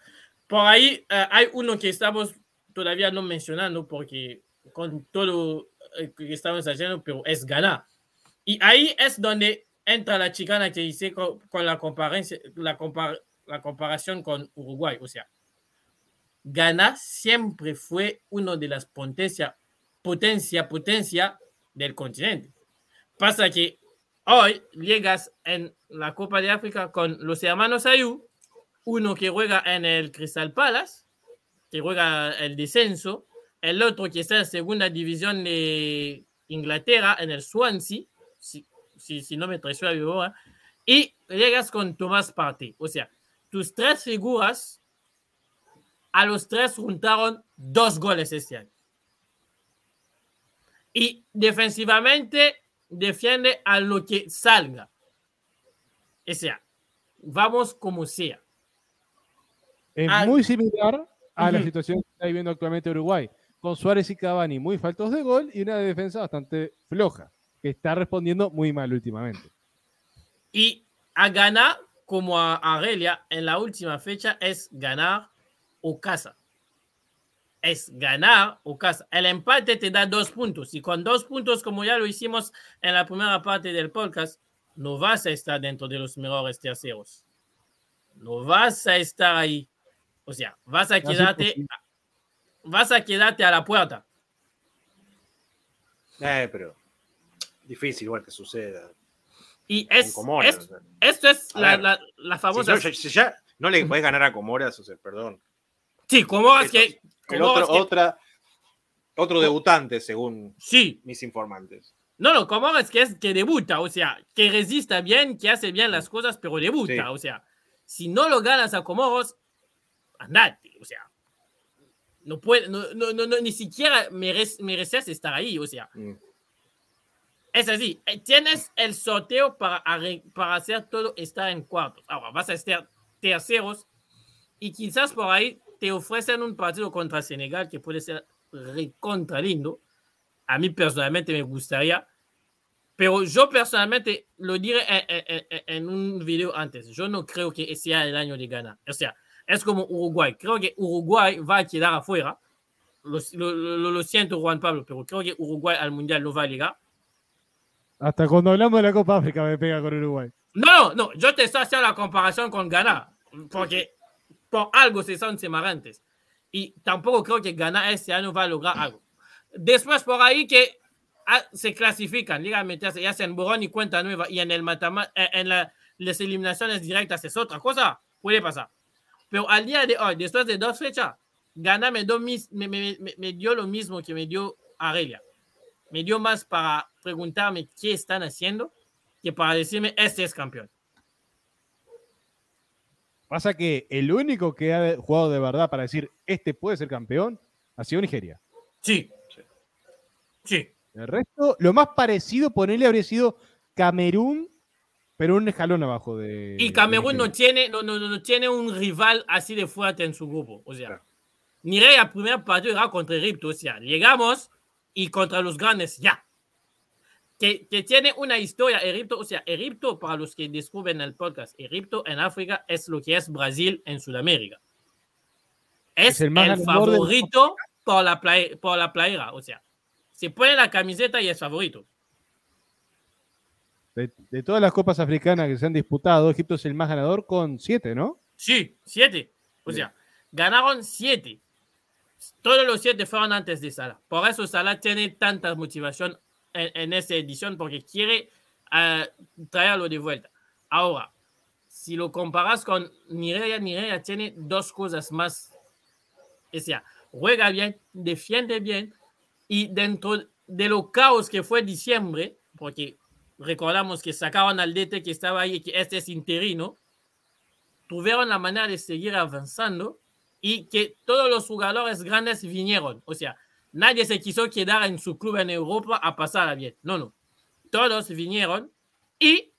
por ahí eh, hay uno que estamos todavía no mencionando porque con todo eh, que estamos haciendo, pero es ganar. Y ahí es donde entra la chicana que hice con, la comparación con Uruguay. O sea, Ghana siempre fue una de las potencias, potencia, potencia del continente. Pasa que hoy llegas en la Copa de África con los hermanos Ayú, uno que juega en el Crystal Palace, que juega el descenso, el otro que está en segunda división de Inglaterra, en el Swansea, si, si, si no me traiciona memoria, y llegas con Tomás Partey. O sea, tus tres figuras, a los tres juntaron dos goles este año. Y defensivamente defiende a lo que salga. O sea, vamos como sea.
Es
Ah,
muy similar a la situación que está viviendo actualmente Uruguay, con Suárez y Cavani muy faltos de gol y una defensa bastante floja, que está respondiendo muy mal últimamente.
Y a ganar, como a Aurelia en la última fecha, es ganar o casa. Es ganar o casa. El empate te da dos puntos. Y con dos puntos, como ya lo hicimos en la primera parte del podcast, no vas a estar dentro de los mejores terceros. No vas a estar ahí. O sea, vas a quedarte, vas a quedarte a la puerta.
Eh, pero difícil igual que suceda.
Y es,
Comoras,
es-
o sea.
esto es la,
ver,
la, la
Si
famosa.
si ya, No le puedes ganar a Comoras, o sea, perdón.
Sí, Comoras que.
otro, Otra, otro debutante, según
sí.
mis informantes.
No, no, Comoras que es que debuta, o sea, que resista bien, que hace bien las cosas, pero debuta, o sea, si no lo ganas a Comoros, andate, o sea, no puede, no, no, no, ni siquiera mereces estar ahí, o sea. Mm. Es así, eh, tienes el sorteo para, hacer todo estar en cuartos. Ahora vas a estar terceros y quizás por ahí te ofrecen un partido contra Senegal que puede ser recontra lindo. A mí personalmente me gustaría, pero yo personalmente lo diré en, un video antes. Yo no creo que sea el año de ganar. O sea, es como Uruguay. Creo que Uruguay va a quedar afuera. Lo, lo, lo siento, Juan Pablo, pero creo que Uruguay al Mundial no va a llegar.
Hasta cuando hablamos de la Copa África me pega con Uruguay.
No, no, yo te estoy haciendo la comparación con Ghana, porque por algo se son semejantes. Y tampoco creo que Ghana este año va a lograr algo. Después por ahí que ah, se clasifican, Liga meterse, ya hacen borrón y cuenta nueva, y en, el eh, en las eliminaciones directas es otra cosa, puede pasar. Pero al día de hoy, después de dos fechas, Ghana me, me, dio lo mismo que me dio Aurelia me dio más para preguntarme qué están haciendo que para decirme este es campeón.
Pasa que el único que ha jugado de verdad para decir este puede ser campeón ha sido Nigeria.
Sí. Sí.
El resto, lo más parecido, ponerle habría sido Camerún, pero un escalón abajo de.
Y Camerún no tiene, no, no, no, tiene un rival así de fuerte en su grupo. O sea, Nigeria, el primer partido era contra Egipto. O sea, llegamos y contra los grandes ya. Que, que, tiene una historia, Egipto, o sea, Egipto, para los que descubren el podcast, Egipto en África es lo que es Brasil en Sudamérica. Es, el, favorito por, la play, por la playera, o sea, se pone la camiseta y es favorito.
De, de, todas las copas africanas que se han disputado, Egipto es el más ganador con siete, ¿no?
Sí, siete. O sea, ganaron siete. Todos los siete fueron antes de Salah. Por eso Salah tiene tanta motivación en, esta edición porque quiere uh, traerlo de vuelta. Ahora, si lo comparas con Nigeria, Nigeria tiene dos cosas más. O sea, juega bien, defiende bien y dentro de lo caos que fue diciembre, porque recordamos que sacaron al DT que estaba ahí que este es interino, tuvieron la manera de seguir avanzando y que todos los jugadores grandes vinieron. O sea, nadie se quiso quedar en su club en Europa a pasar bien. No, no. Todos vinieron y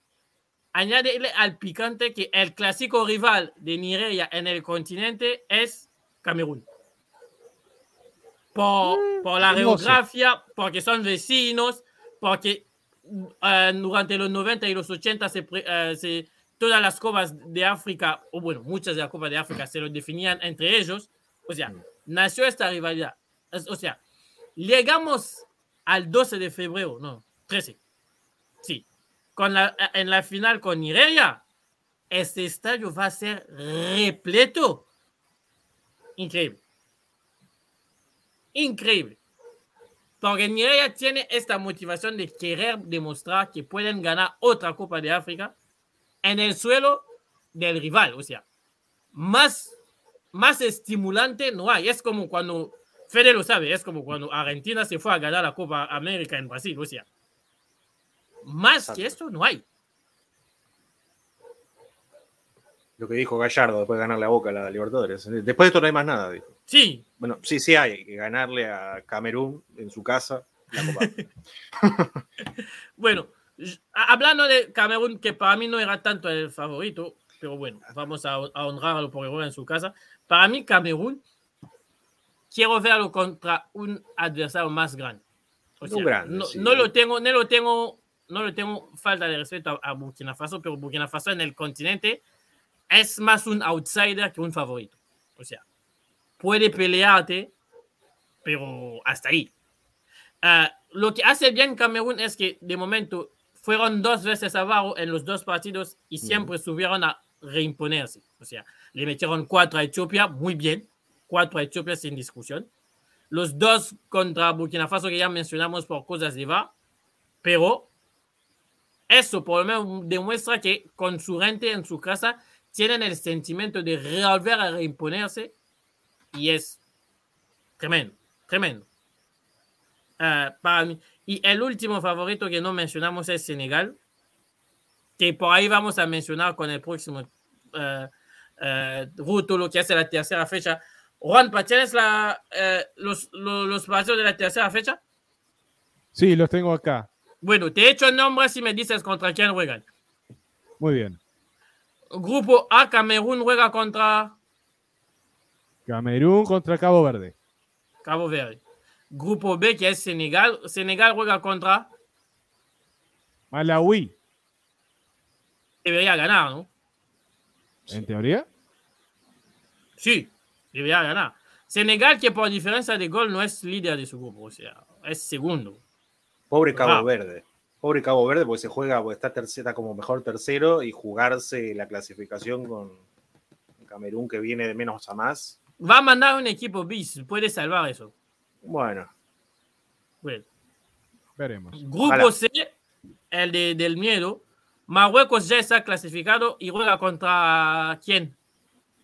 añadirle al picante que el clásico rival de Nigeria en el continente es Camerún. Por, mm, por la geografía, porque son vecinos, porque uh, durante los 90 y los 80 se, uh, se todas las copas de África, o bueno, muchas de las copas de África se lo definían entre ellos. O sea, nació esta rivalidad. O sea, llegamos al 12 de febrero, no, 13. Sí. Con la, en la final con Nigeria, este estadio va a ser repleto. Increíble. Increíble. Porque Nigeria tiene esta motivación de querer demostrar que pueden ganar otra Copa de África en el suelo del rival. O sea, más, más estimulante no hay. Es como cuando, Fede lo sabe, es como cuando Argentina se fue a ganar la Copa América en Brasil. O sea, más que esto no hay.
Lo que dijo Gallardo después de ganar la boca a la Libertadores. Después de esto no hay más nada, dijo.
Sí.
Bueno, sí, sí hay que ganarle a Camerún en su casa la Copa.
bueno, Hablando de Camerún, que para mí no era tanto el favorito, pero bueno, vamos a, honrarlo porque juega en su casa. Para mí, Camerún, quiero verlo contra un adversario más grande. no, lo tengo, no lo tengo, no lo tengo falta de respeto a, Burkina Faso, pero Burkina Faso en el continente es más un outsider que un favorito. O sea, puede pelearte, pero hasta ahí. Ah, lo que hace bien Camerún es que de momento fueron dos veces abajo en los dos partidos y siempre subieron a reimponerse. O sea, le metieron cuatro a Etiopía, muy bien. Cuatro a Etiopía sin discusión. Los dos contra Burkina Faso que ya mencionamos por cosas de va. Pero eso por lo menos demuestra que con su gente en su casa tienen el sentimiento de volver a reimponerse y es tremendo, tremendo. Ah, para mí. Y el último favorito que no mencionamos es Senegal, que por ahí vamos a mencionar con el próximo uh, uh, lo que hace la tercera fecha. Juan, ¿tienes la, uh, los, los, los partidos de la tercera fecha?
Sí, los tengo acá.
Bueno, te he hecho nombres y me dices contra quién juegan.
Muy bien.
Grupo A, Camerún juega contra.
Camerún contra Cabo Verde.
Cabo Verde. Grupo B, que es Senegal. Senegal juega contra.
Malawi.
Debería ganar, ¿no?
¿En teoría?
Sí, debería ganar. Senegal, que por diferencia de gol no es líder de su grupo, o sea, es segundo.
Pobre Cabo ah. Verde. Pobre Cabo Verde, porque se juega, porque está tercera como mejor tercero y jugarse la clasificación con Camerún que viene de menos a más.
Va a mandar un equipo bis, puede salvar eso.
Bueno.
bueno.
Veremos.
Grupo C, el de, del miedo. Marruecos ya está clasificado y juega contra quién?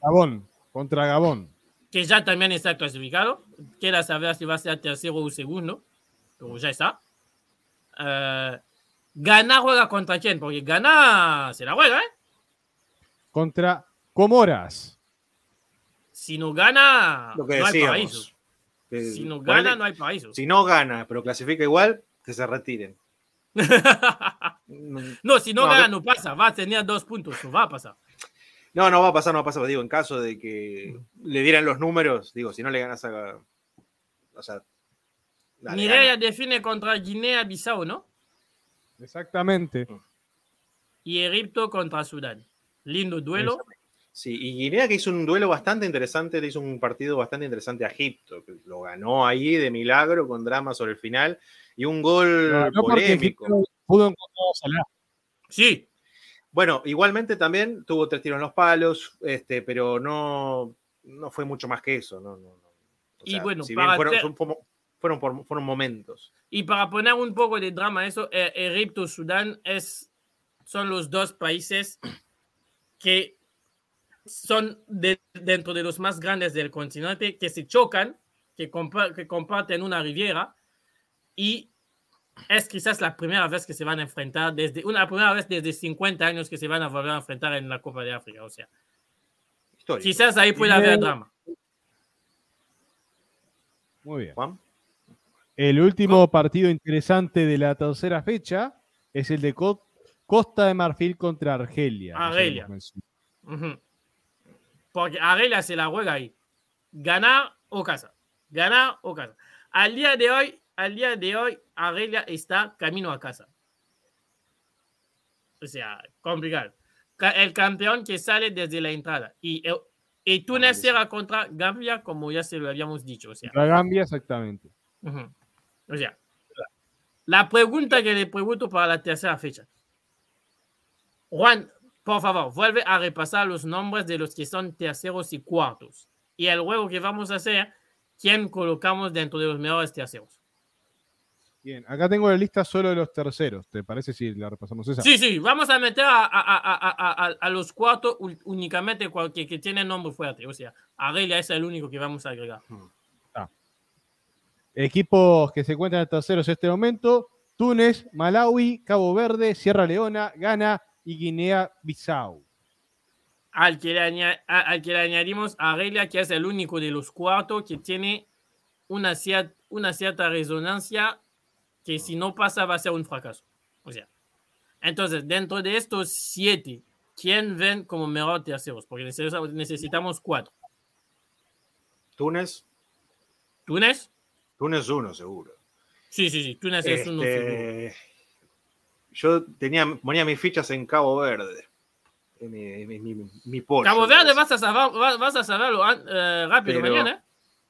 Gabón, contra Gabón.
Que ya también está clasificado. Quiera saber si va a ser tercero o segundo, pero ya está. Uh, Gana juega contra quién? Porque Gana se la juega, ¿eh?
Contra Comoras.
Si no gana,
Lo que
no hay paraíso.
Que
Si no
ponele-
gana, no hay paraíso.
Si no gana, pero clasifica igual, que se retiren.
no, si no,
No,
gana, no pasa. Va a tener dos puntos. No va a pasar.
No, no va a pasar, no va a pasar. Digo, en caso de que le dieran los números, digo, si no le ganas a. O sea.
Mireia
gana.
define contra Guinea-Bissau, ¿no?
Exactamente.
Y Egipto contra Sudán. Lindo duelo.
Sí, y Guinea que hizo un duelo bastante interesante, le hizo un partido bastante interesante a Egipto, que lo ganó ahí de milagro con drama sobre el final y un gol
No
polémico.
Pudo encontrar.
Sí,
Bueno, igualmente también tuvo tres tiros en los palos, este, pero no, no fue mucho más que eso. No, no, no. O
Y bueno,
si bien
para
fueron, fueron, fueron, por- fueron momentos.
Y para poner un poco de drama a eso, eh, Egipto, Sudán es, son los dos países que son de- dentro de los más grandes del continente, que se chocan, que, compa- que comparten una riviera y es quizás la primera vez que se van a enfrentar, desde una primera vez desde 50 años que se van a volver a enfrentar en la Copa de África. O sea,
Histórico.
quizás ahí puede haber drama.
Muy bien.
Juan.
El último partido interesante de la tercera fecha es el de Co- Costa de Marfil contra Argelia. No sé
Argelia. Porque Argelia se la juega ahí. Ganar o casa. Ganar o casa. Al día de hoy, al día de hoy, Argelia está camino a casa. O sea, complicado. Ca- El campeón que sale desde la entrada. Y, el- y Túnez será contra Gambia, como ya se lo habíamos dicho. O sea,
Contra Gambia, exactamente.
Ujú. O sea, la pregunta que le pregunto para la tercera fecha. Juan, por favor, vuelve a repasar los nombres de los que son terceros y cuartos. Y el juego que vamos a hacer, ¿quién colocamos dentro de los mejores terceros?
Bien, acá tengo la lista solo de los terceros. ¿Te parece si la repasamos esa?
Sí, sí, vamos a meter a, a- a- a- los ul- únicamente cual- que, tienen nombre fuerte. O sea, Aurelia es el único que vamos a agregar.
Equipos que se encuentran en terceros en este momento: Túnez, Malawi, Cabo Verde, Sierra Leona, Ghana y Guinea-Bissau.
al que, le al que le añadimos a Aurelia, que es el único de los cuatro que tiene una, cier- una cierta resonancia que si no pasa va a ser un fracaso. O sea, entonces, dentro de estos siete, ¿quién ven como mejor terceros? Porque necesitamos, necesitamos cuatro.
Túnez.
¿Túnez?
Túnez uno, seguro.
Sí, sí, sí, Túnez es uno seguro.
Yo tenía, ponía mis fichas en Cabo Verde. En Mi, mi, mi, mi pollo,
Cabo Verde vas a, saber, vas a saberlo eh, rápido
Pero-
mañana. ¿eh?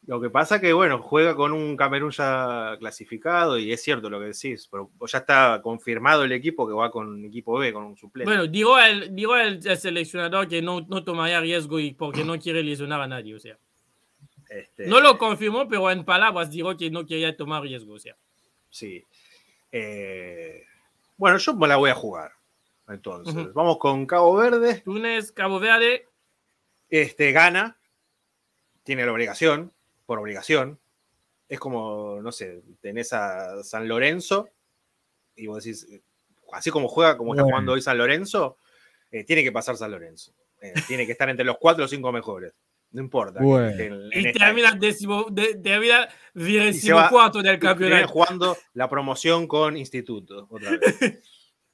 Lo que pasa que, bueno, juega con un Camerún ya clasificado y es cierto lo que decís, pero ya está confirmado el equipo que va con equipo B, con un suplente.
Bueno, digo el, digo el, el seleccionador que no, no tomaría riesgo y porque no quiere lesionar a nadie, o sea.
Este,
No lo confirmó, pero en palabras dijo que no quería tomar riesgo, o sea.
Sí. Eh, bueno, yo me la voy a jugar. Entonces, vamos con Cabo Verde.
Túnez, Cabo Verde.
Este gana, tiene la obligación, por obligación. Es como, no sé, tenés a San Lorenzo y vos decís, así como juega, como está jugando hoy San Lorenzo, eh, tiene que pasar San Lorenzo. Eh, tiene que estar entre los cuatro o cinco mejores. No importa.
Bueno.
en- en
Y termina décimo, de, termina
Y se
vigésimo
va-
cuarto del campeonato.
jugando la promoción con Instituto, otra vez.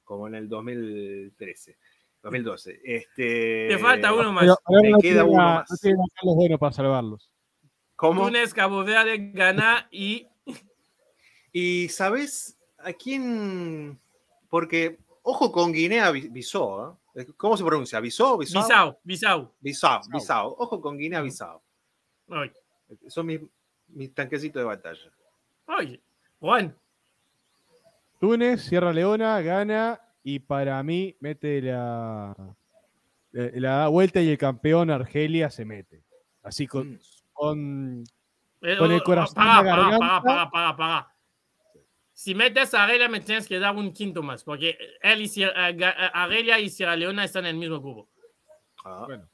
como en el 2013, 2012. Este,
Te falta uno más.
Pero ahora
me
no
queda
tiene
uno más.
No tiene Carlos Bueno para salvarlos.
¿Cómo?
Túnez, Cabo Verde, Ghana y
Y sabes a quién. Porque, ojo con Guinea-Bissau. ¿eh? ¿Cómo se pronuncia? ¿Bissau? Bissau.
Bissau. Bissau,
Bissau. Ojo con Guinea-Bissau.
Oye,
Son mis, mis tanquecitos de batalla.
oye, Juan.
Túnez, Sierra Leona, gana y para mí mete la, eh, la vuelta y el campeón Argelia se mete. Así con,
Mm.
con
Eh,
Con el
oh,
corazón
paga, paga, paga, paga. Si metes a Argelia, me tienes que dar un quinto más, porque él y Sierra- eh, eh, Argelia y Sierra Leona están en el mismo grupo.
Ah,
Bueno.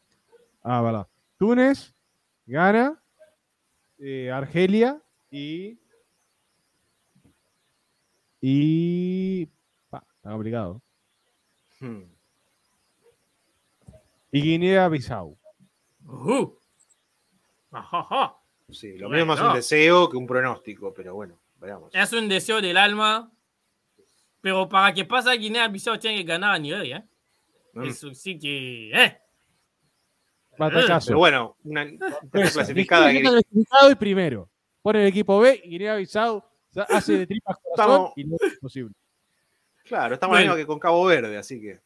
Ah, verdad. Túnez, gana, eh, Argelia y. Y. Pa, está complicado.
hmm.
Y Guinea-Bissau.
Ujú. Ajaja.
Sí, lo mismo es un deseo que un pronóstico, pero bueno, veamos.
Es un deseo del alma, pero para que pase a Guinea-Bissau tiene que ganar a Nigeria. ¿eh?
Mm.
Eso sí que... ¿eh?
Batacazo.
Pero bueno, una una clasificada.
Está clasificado y primero. Pone el equipo B y Guinea-Bissau sa- hace de tripas corazón
Estamos-
y no es posible.
Claro, estamos
Bueno.
mismo que con Cabo Verde, así que.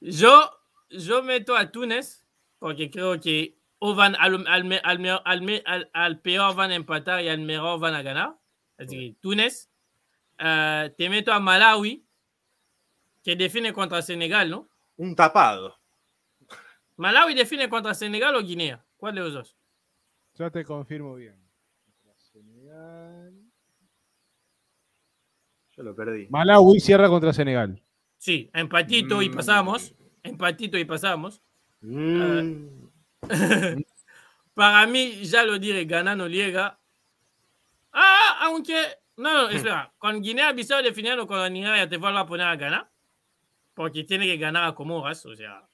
Yo, yo meto a Túnez porque creo que o van al, al, al- al peor van a empatar y al mejor van a ganar. Así que Túnez. Eh, te meto a Malawi, que define contra Senegal, ¿no?
Un tapado.
Malawi define contra Senegal o Guinea. ¿Cuál de los dos?
Ya te confirmo bien. Senegal.
Yo lo perdí.
Malawi cierra contra Senegal.
Sí, empatito y
Mm.
pasamos. Empatito y pasamos.
Mm.
Para mí, ya lo diré, Ghana no llega. Ah, aunque. No, no, espera. Con Guinea-Bissau definiendo con Nigeria, te vuelvo a poner a ganar. Porque tiene que ganar a Comoras, o sea.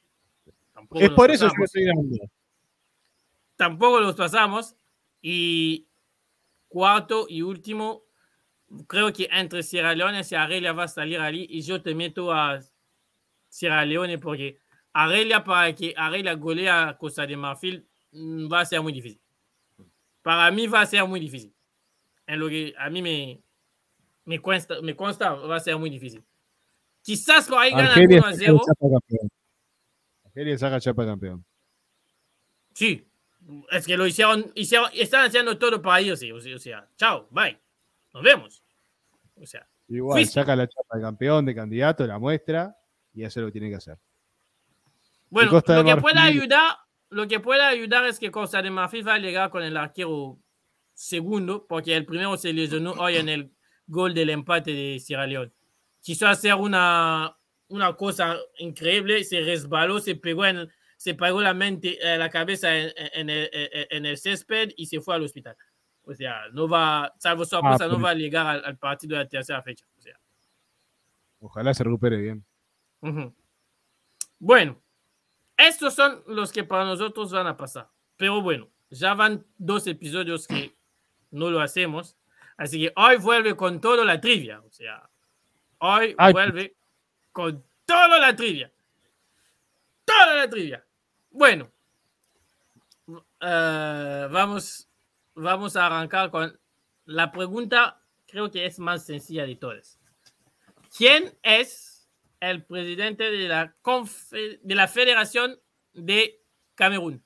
Tampoco
Es por eso que
pasamos.
estoy dando.
Tampoco los pasamos. Y cuarto y último, creo que entre Sierra Leone y Argelia va a salir allí. Y yo te meto a Sierra Leone porque Argelia, para que Argelia golea a Costa de Marfil, mm, va a ser muy difícil. Para mí va a ser muy difícil. En lo que a mí me, me, consta, me consta, va a ser muy difícil. Quizás por ahí gana
Argelia
1 a
saca
0.
chapa campeón. Argelia saca chapa campeón.
Sí, es que lo hicieron, hicieron, están haciendo todo para ellos, sí, o sea, chao, bye, nos vemos. O sea,
Igual,
Fuiste.
saca la chapa de campeón, de candidato, la muestra y es lo que tiene que hacer.
bueno, lo que
Marfil-
ayudar, lo que puede ayudar es que Costa de Marfil va a llegar con el arquero segundo, porque el primero se lesionó hoy en el gol del empate de Sierra Leone. Quiso hacer una, una cosa increíble, se resbaló, se pegó en, se pegó la mente, eh, la cabeza en, en el, en- en el césped y se fue al hospital. O sea, no va, salvo sorpresa, no
pero-
va a llegar al, al partido de la tercera fecha. O sea,
Ojalá se recupere bien.
Ujú. Bueno, estos son los que para nosotros van a pasar. Pero bueno, ya van dos episodios que no lo hacemos. Así que hoy vuelve con todo la trivia. O sea, hoy
Ay.
vuelve con todo la trivia. Toda la trivia. Bueno, eh, vamos, vamos a arrancar con la pregunta, creo que es más sencilla de todas. ¿Quién es el presidente de la, confe- de la Federación de Camerún?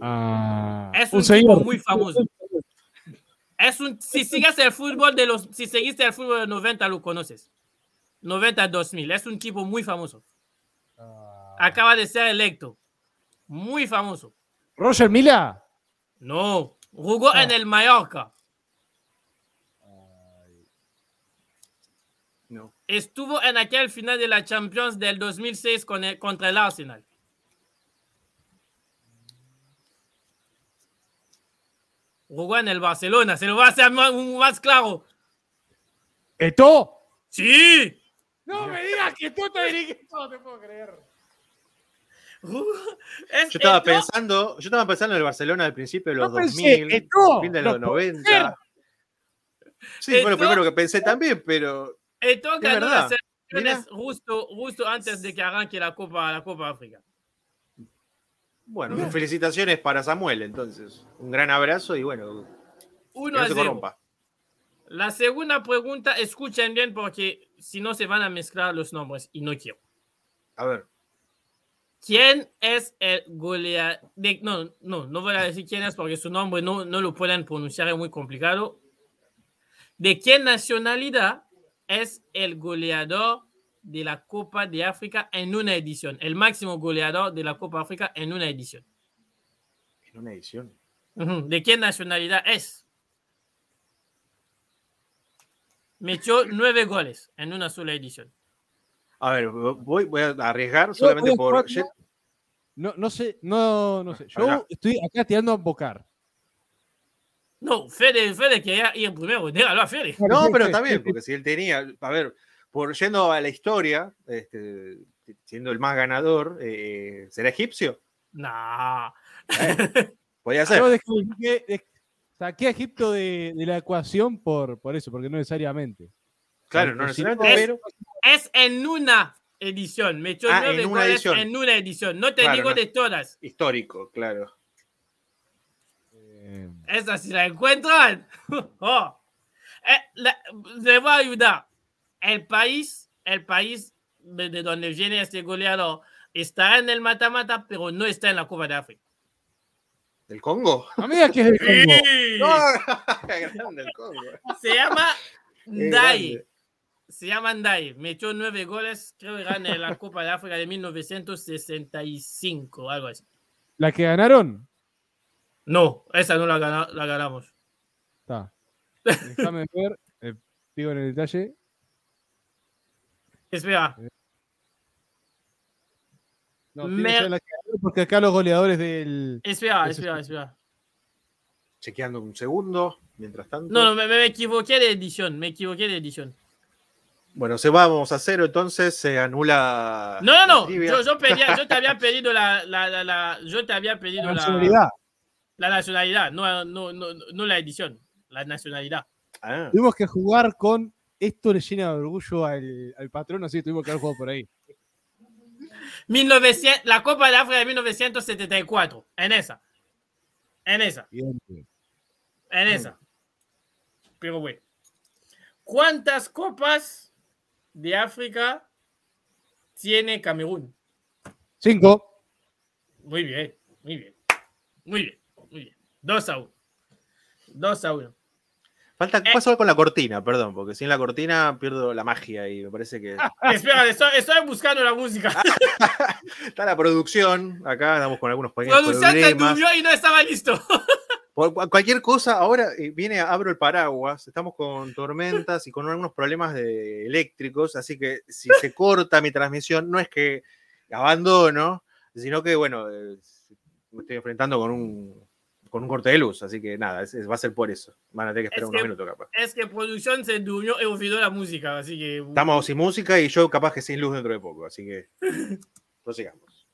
Ah,
Es un tipo muy famoso. Es un, si sigues el fútbol de los, si seguiste el fútbol de 90 lo conoces. 90 2000. Es un tipo muy famoso.
Ah.
Acaba de ser electo. Muy famoso.
Roger Mila.
No, jugó
Ah.
en el Mallorca.
No.
estuvo en aquel final de la Champions del 2006 con el- contra el Arsenal? Jugó en el Barcelona, se lo va a hacer más, más claro.
¿Eto?
Sí.
No me digas que tú te dirigiste. No te puedo creer.
Es
Yo estaba pensando, yo estaba pensando en el Barcelona al principio de los
pensé,
2000,
Eto'o,
fin de
no
los
puede
90. Sí, fue lo
Eto'o-
primero que pensé también, pero
Eto'o
Es
ganó
verdad.
las elecciones justo, justo antes de que arranque la Copa, la Copa África.
Bueno, felicitaciones para Samuel, entonces. Un gran abrazo y bueno, que
1
no se
0.
corrompa.
La segunda pregunta, escuchen bien porque si no se van a mezclar los nombres y no quiero.
A ver,
¿Quién es el goleador? No, no, no voy a decir quién es porque su nombre no, no lo pueden pronunciar, es muy complicado. ¿De qué nacionalidad es el goleador de la Copa de África en una edición? El máximo goleador de la Copa África en una edición.
en una edición.
¿De qué nacionalidad es? Metió nueve goles en una sola edición.
A ver, voy, voy a arriesgar solamente por.
No, no sé, no, no sé. Yo
Acá.
estoy acá tirando a Bocar.
No, Fede, Fede quería ir primero, déjalo a Fede.
No, pero está bien, porque si él tenía. A ver, por yendo a la historia, este, siendo el más ganador, eh, ¿será egipcio?
Nah.
Podía ser.
Yo dejé- dejé- saqué a Egipto de, de la ecuación por, por eso, porque no necesariamente.
Claro, no necesariamente, pero.
Es en una edición. Metió
Ah, en una
goles
edición.
en una edición. No te
Claro,
digo
no.
de todas.
Histórico, claro.
Eh,
Esa si la encuentran. Oh. Eh, la- le voy a ayudar. El país, el país de, de donde viene este goleador está en el mata-mata, pero no está en la Copa de África.
¿Del Congo?
no me digas que es del Congo.
Sí.
No, grande el Congo.
Se llama Ndai. Se llama Ndai. Metió nueve goles, creo que gana en la Copa de África de 1965, algo así.
La que ganaron.
No, esa no la, gana- la ganamos.
Está. Déjame ver. eh, pido en el detalle.
Espera,
No, tiene
Me-
que ser la que ganaron porque acá los goleadores del.
espera, espera, espera.
Chequeando un segundo, mientras tanto.
No, no, me, me equivoqué de edición, me equivoqué de edición.
Bueno, se vamos a cero, entonces se anula.
No, no, no, yo, yo, pedía- yo te había pedido la, la, la, la- yo te había pedido
La
la,
nacionalidad.
la nacionalidad, no, no, no, no la edición, la nacionalidad.
Ah,
Tuvimos que jugar con. Esto le llena de orgullo al, al patrón, así que tuvimos que haber jugado por ahí.
1900, la Copa de África de 1974, en esa. En esa,
Bien.
en esa. Pero bueno. ¿Cuántas copas de África tiene Camerún?
Cinco.
Muy bien, muy bien. Muy bien, muy bien. 2 a 1. 2 a 1.
Falta,
Eh.
¿qué pasó con la cortina? Perdón, porque sin la cortina pierdo la magia y me parece que
Espera, estoy, estoy buscando la música.
está la producción. Acá andamos con algunos pequeños
Producción se durmió y no estaba listo.
Por cualquier cosa, ahora eh, viene, abro el paraguas. Estamos con tormentas y con algunos problemas de eléctricos, así que si se corta mi transmisión, no es que abandono, sino que, bueno, eh, me estoy enfrentando con un, con un corte de luz, así que nada, es- es- va a ser por eso. Van a tener que esperar
Es
unos
que-
minutos, capaz.
Es que producción se durmió y olvidó la música, así que.
Estamos sin música y yo capaz que sin luz dentro de poco, así que prosigamos.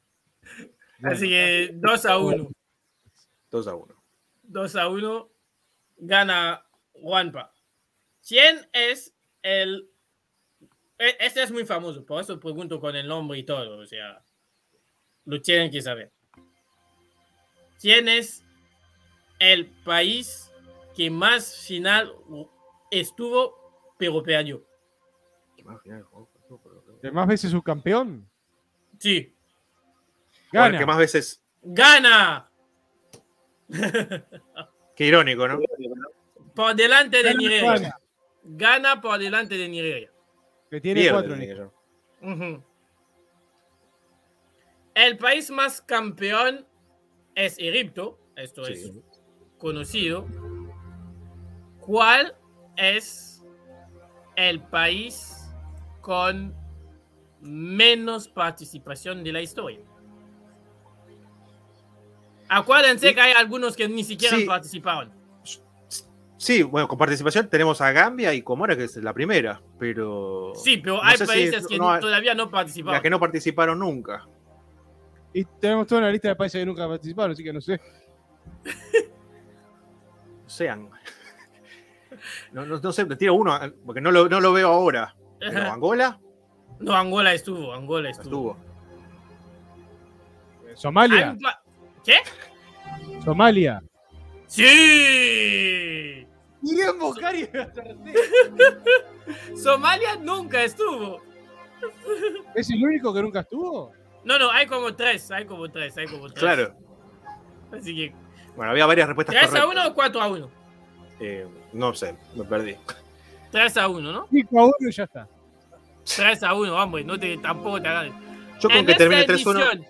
Así que 2 a 1.
2 a 1.
2 a 1. Gana Juanpa. ¿Quién es el. e- Este es muy famoso, por eso pregunto con el nombre y todo, o sea. Lo tienen que saber. ¿Quién es el país que más final estuvo, pero perdió?
¿El más veces subcampeón?
Sí,
Gana.
Bueno, que más veces,
gana
qué irónico, ¿no?
por delante de Nigeria.
gana.
Gana por delante de Nigeria.
Que tiene
Pierde,
cuatro.
Ujú. El país más campeón es Egipto, esto es. Conocido. ¿Cuál es el país con menos participación de la historia. Acuérdense
Sí.
que hay algunos que ni siquiera
Sí.
participaron.
Sí, bueno, con participación tenemos a Gambia y Comora, que es la primera, pero.
Sí, pero
no
hay
si-
países que
no,
todavía no participaron.
Las que no participaron nunca.
Y tenemos toda una lista de países que nunca participaron, así que no sé.
Sean. No, no, no sé, te tiro uno, porque no lo, no lo veo ahora. Pero. Angola
No, Angola estuvo, Angola estuvo.
estuvo.
Somalia.
Un pa- ¿Qué?
Somalia.
Sí.
Iría a invocar y
Somalia nunca estuvo.
¿Es el único que nunca estuvo?
No, no, hay como tres, hay como tres, hay como tres.
Claro.
Así que,
Bueno, había varias respuestas
3 a
correctas.
1 o 4 a 1.
Eh, no sé, me perdí.
3 a 1, ¿no?
5 a 1 y ya está.
3 a 1, hombre, no te, tampoco te hagas.
Yo con
En
que termine 3-1,
edición,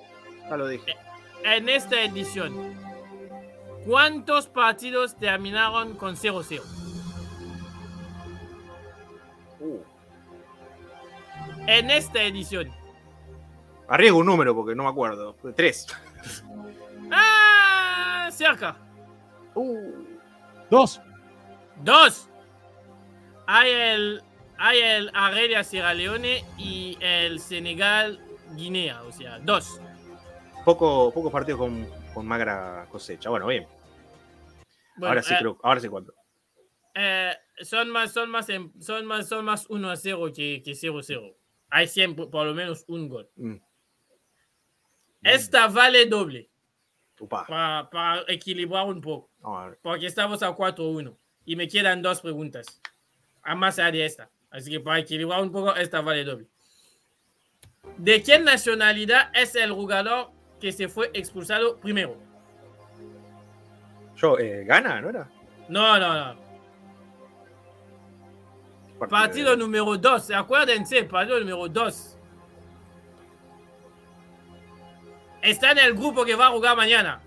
ya lo dije.
en esta edición, ¿cuántos partidos terminaron con 0-0?
Uh,
En esta edición.
arriesgo un número porque no me acuerdo. 3.
¡Ah! Cerca.
Dos.
Dos. Hay el, hay el Argelia Sierra Leone y el Senegal Guinea, o sea, dos.
Poco, pocos partidos con, con magra cosecha. Bueno, bien.
Bueno,
ahora sí
eh,
creo, ahora sí cuánto.
eh, son más, son más, son más, son más 1 a 0 que, que 0 a 0. Hay siempre por lo menos un gol.
Mm.
Esta vale doble. Para, para equilibrar un poco,
ver.
porque estamos a 4 a 1 y me quedan dos preguntas, a más de esta. Así que para equilibrar un poco, esta vale doble. ¿De qué nacionalidad es el jugador que se fue expulsado primero?
Yo, eh, ¿gana, no era?
No, no, no. Partido número 2. Acuérdense, partido número 2. Está en el grupo que va a jugar mañana.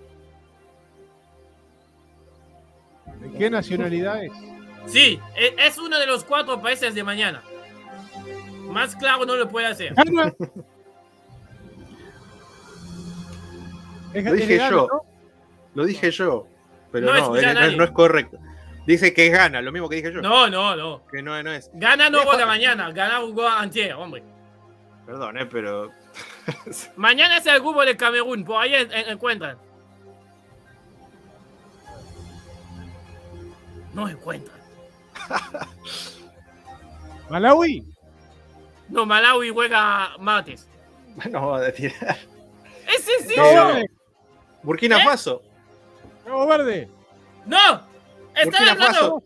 ¿De qué nacionalidad es?
Sí, e- es uno de los cuatro países de mañana. Más claro no lo puede hacer.
Es-
Lo dije
Gana,
yo.
¿no?
Lo dije yo. Pero
No
no, no, es correcto. Dice que gana, lo mismo que dije yo.
No, no, no.
Que no, no es.
Gana no juega mañana, gana jugó antier, hombre.
Perdón, eh, pero.
Mañana es el grupo de Camerún, por ahí en- en- encuentran. No encuentran.
Malawi.
No, Malawi juega martes.
No, de tirar.
¡Es
No,
sencillo!
Burkina
¿Eh?
Faso.
Nuevo verde.
¡No! ¡Está
Burkina
hablando!
Faso.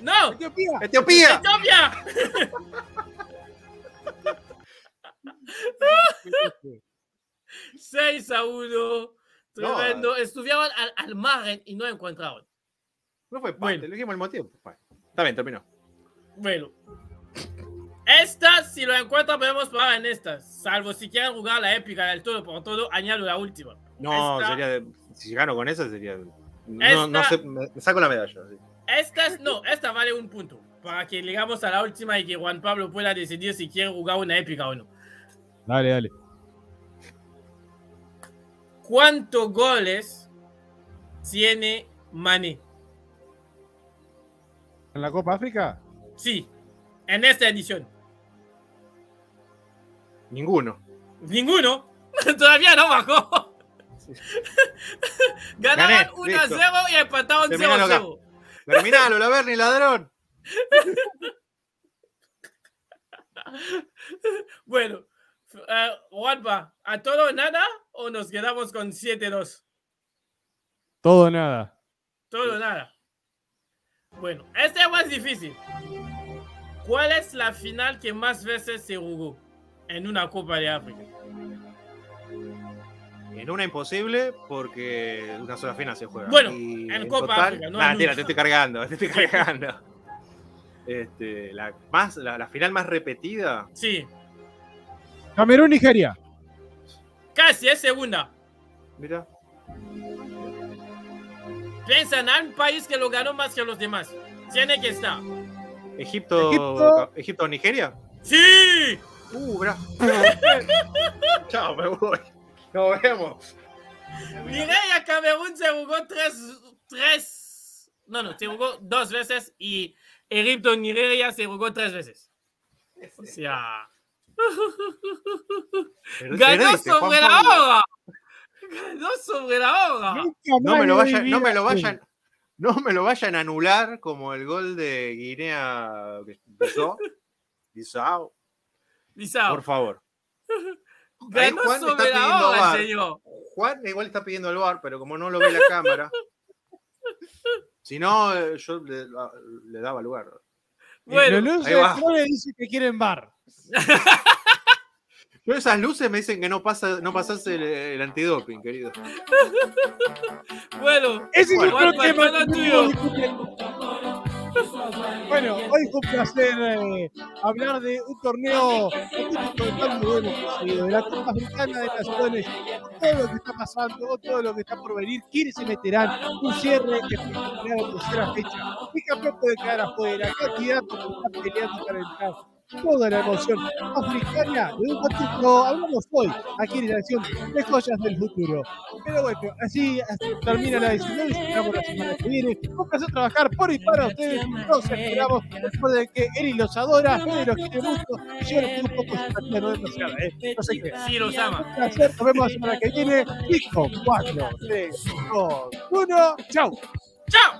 ¡No!
Etiopía.
Etiopía.
¡Etiopía! 6 a 1. Tremendo. Estuvieron al, al margen y no encontraron.
No fue parte,
Bueno.
lo dijimos al mismo tiempo. Bueno, está bien, terminó.
Bueno. Esta, si lo encuentran, podemos probar en esta. Salvo si quieren jugar la épica del todo por todo, añado la última.
No,
Esta-
sería. de- si gano con esa, sería. No, no sé, me, saco la medalla. sí.
Esta es, no, esta vale un punto. Para que llegamos a la última y que Juan Pablo pueda decidir si quiere jugar una épica o no.
Dale, dale.
¿Cuántos goles tiene Mané?
¿En la Copa África?
Sí, en esta edición.
Ninguno.
Ninguno. Todavía no bajó. Ganaban
Gané,
1 a
listo.
0 y empataron 0
Terminalo
a
acá.
0.
Terminalo, la Berni, ladrón.
Bueno, Juanpa, ¿a todo o nada o nos quedamos con 7-2?
Todo o nada.
Todo o nada. Bueno, este es más difícil. ¿Cuál es la final que más veces se jugó en una Copa de África?
En una imposible porque una sola final se juega.
Bueno,
Y
en Copa África, no
Nah,
una.
te estoy cargando, te estoy cargando. Este, la, más, la, la final más repetida.
Sí,
Camerún, Nigeria.
casi es segunda.
Mira,
Piensa en un país que lo ganó más que los demás. Tiene que estar.
Egipto,
Egipto.
Egipto, Nigeria.
¡Sí!
Uh, bra. Chao, me voy. Nos vemos.
Mireia Camerún se jugó tres, tres, no, no, se jugó dos veces y Egipto Nigeria se jugó tres veces. O sea, ganó sobre la hora. Ganó sobre la.
Nunca
No me lo vayan, no me lo vayan, no me lo vayan a anular como el gol de Guinea Bissau. Por favor. Ahí
Ganó
Juan está
sobre la
pidiendo
hora,
VAR.
señor.
Juan igual está pidiendo el bar, pero como no lo ve la cámara. Si no, eh, yo le, le daba lugar.
Bueno,
Los luces de colores dicen que quieren bar.
Yo esas luces me dicen que no pasa, no pasas el, el antidoping, querido.
bueno,
Ese es
Bueno,
otro tema.
tuyo.
Bueno, hoy fue un placer eh, hablar de un torneo bueno de la Copa Africana de Naciones, todo lo que está pasando, todo lo que está por venir, quiénes se meterán, un cierre que terminará en tercera fecha, qué campeón puede quedar afuera, candidatos que están peleando para entrar. Toda la emoción africana de un título, hablamos hoy aquí en la edición de Joyas del Futuro. Pero bueno, así, termina la edición. Nos esperamos la semana que viene. Un placer trabajar por y para ustedes. Nos esperamos. Recuerden que Eri los adora, Fede los quiere mucho. Y yo les pido un poco de simpatía, no demasiada, ¿eh? No se crean.
sí los ama.
Un placer. Nos vemos la semana que viene. Listo. 4, 3, 2, 1. Chau.
¡Chao!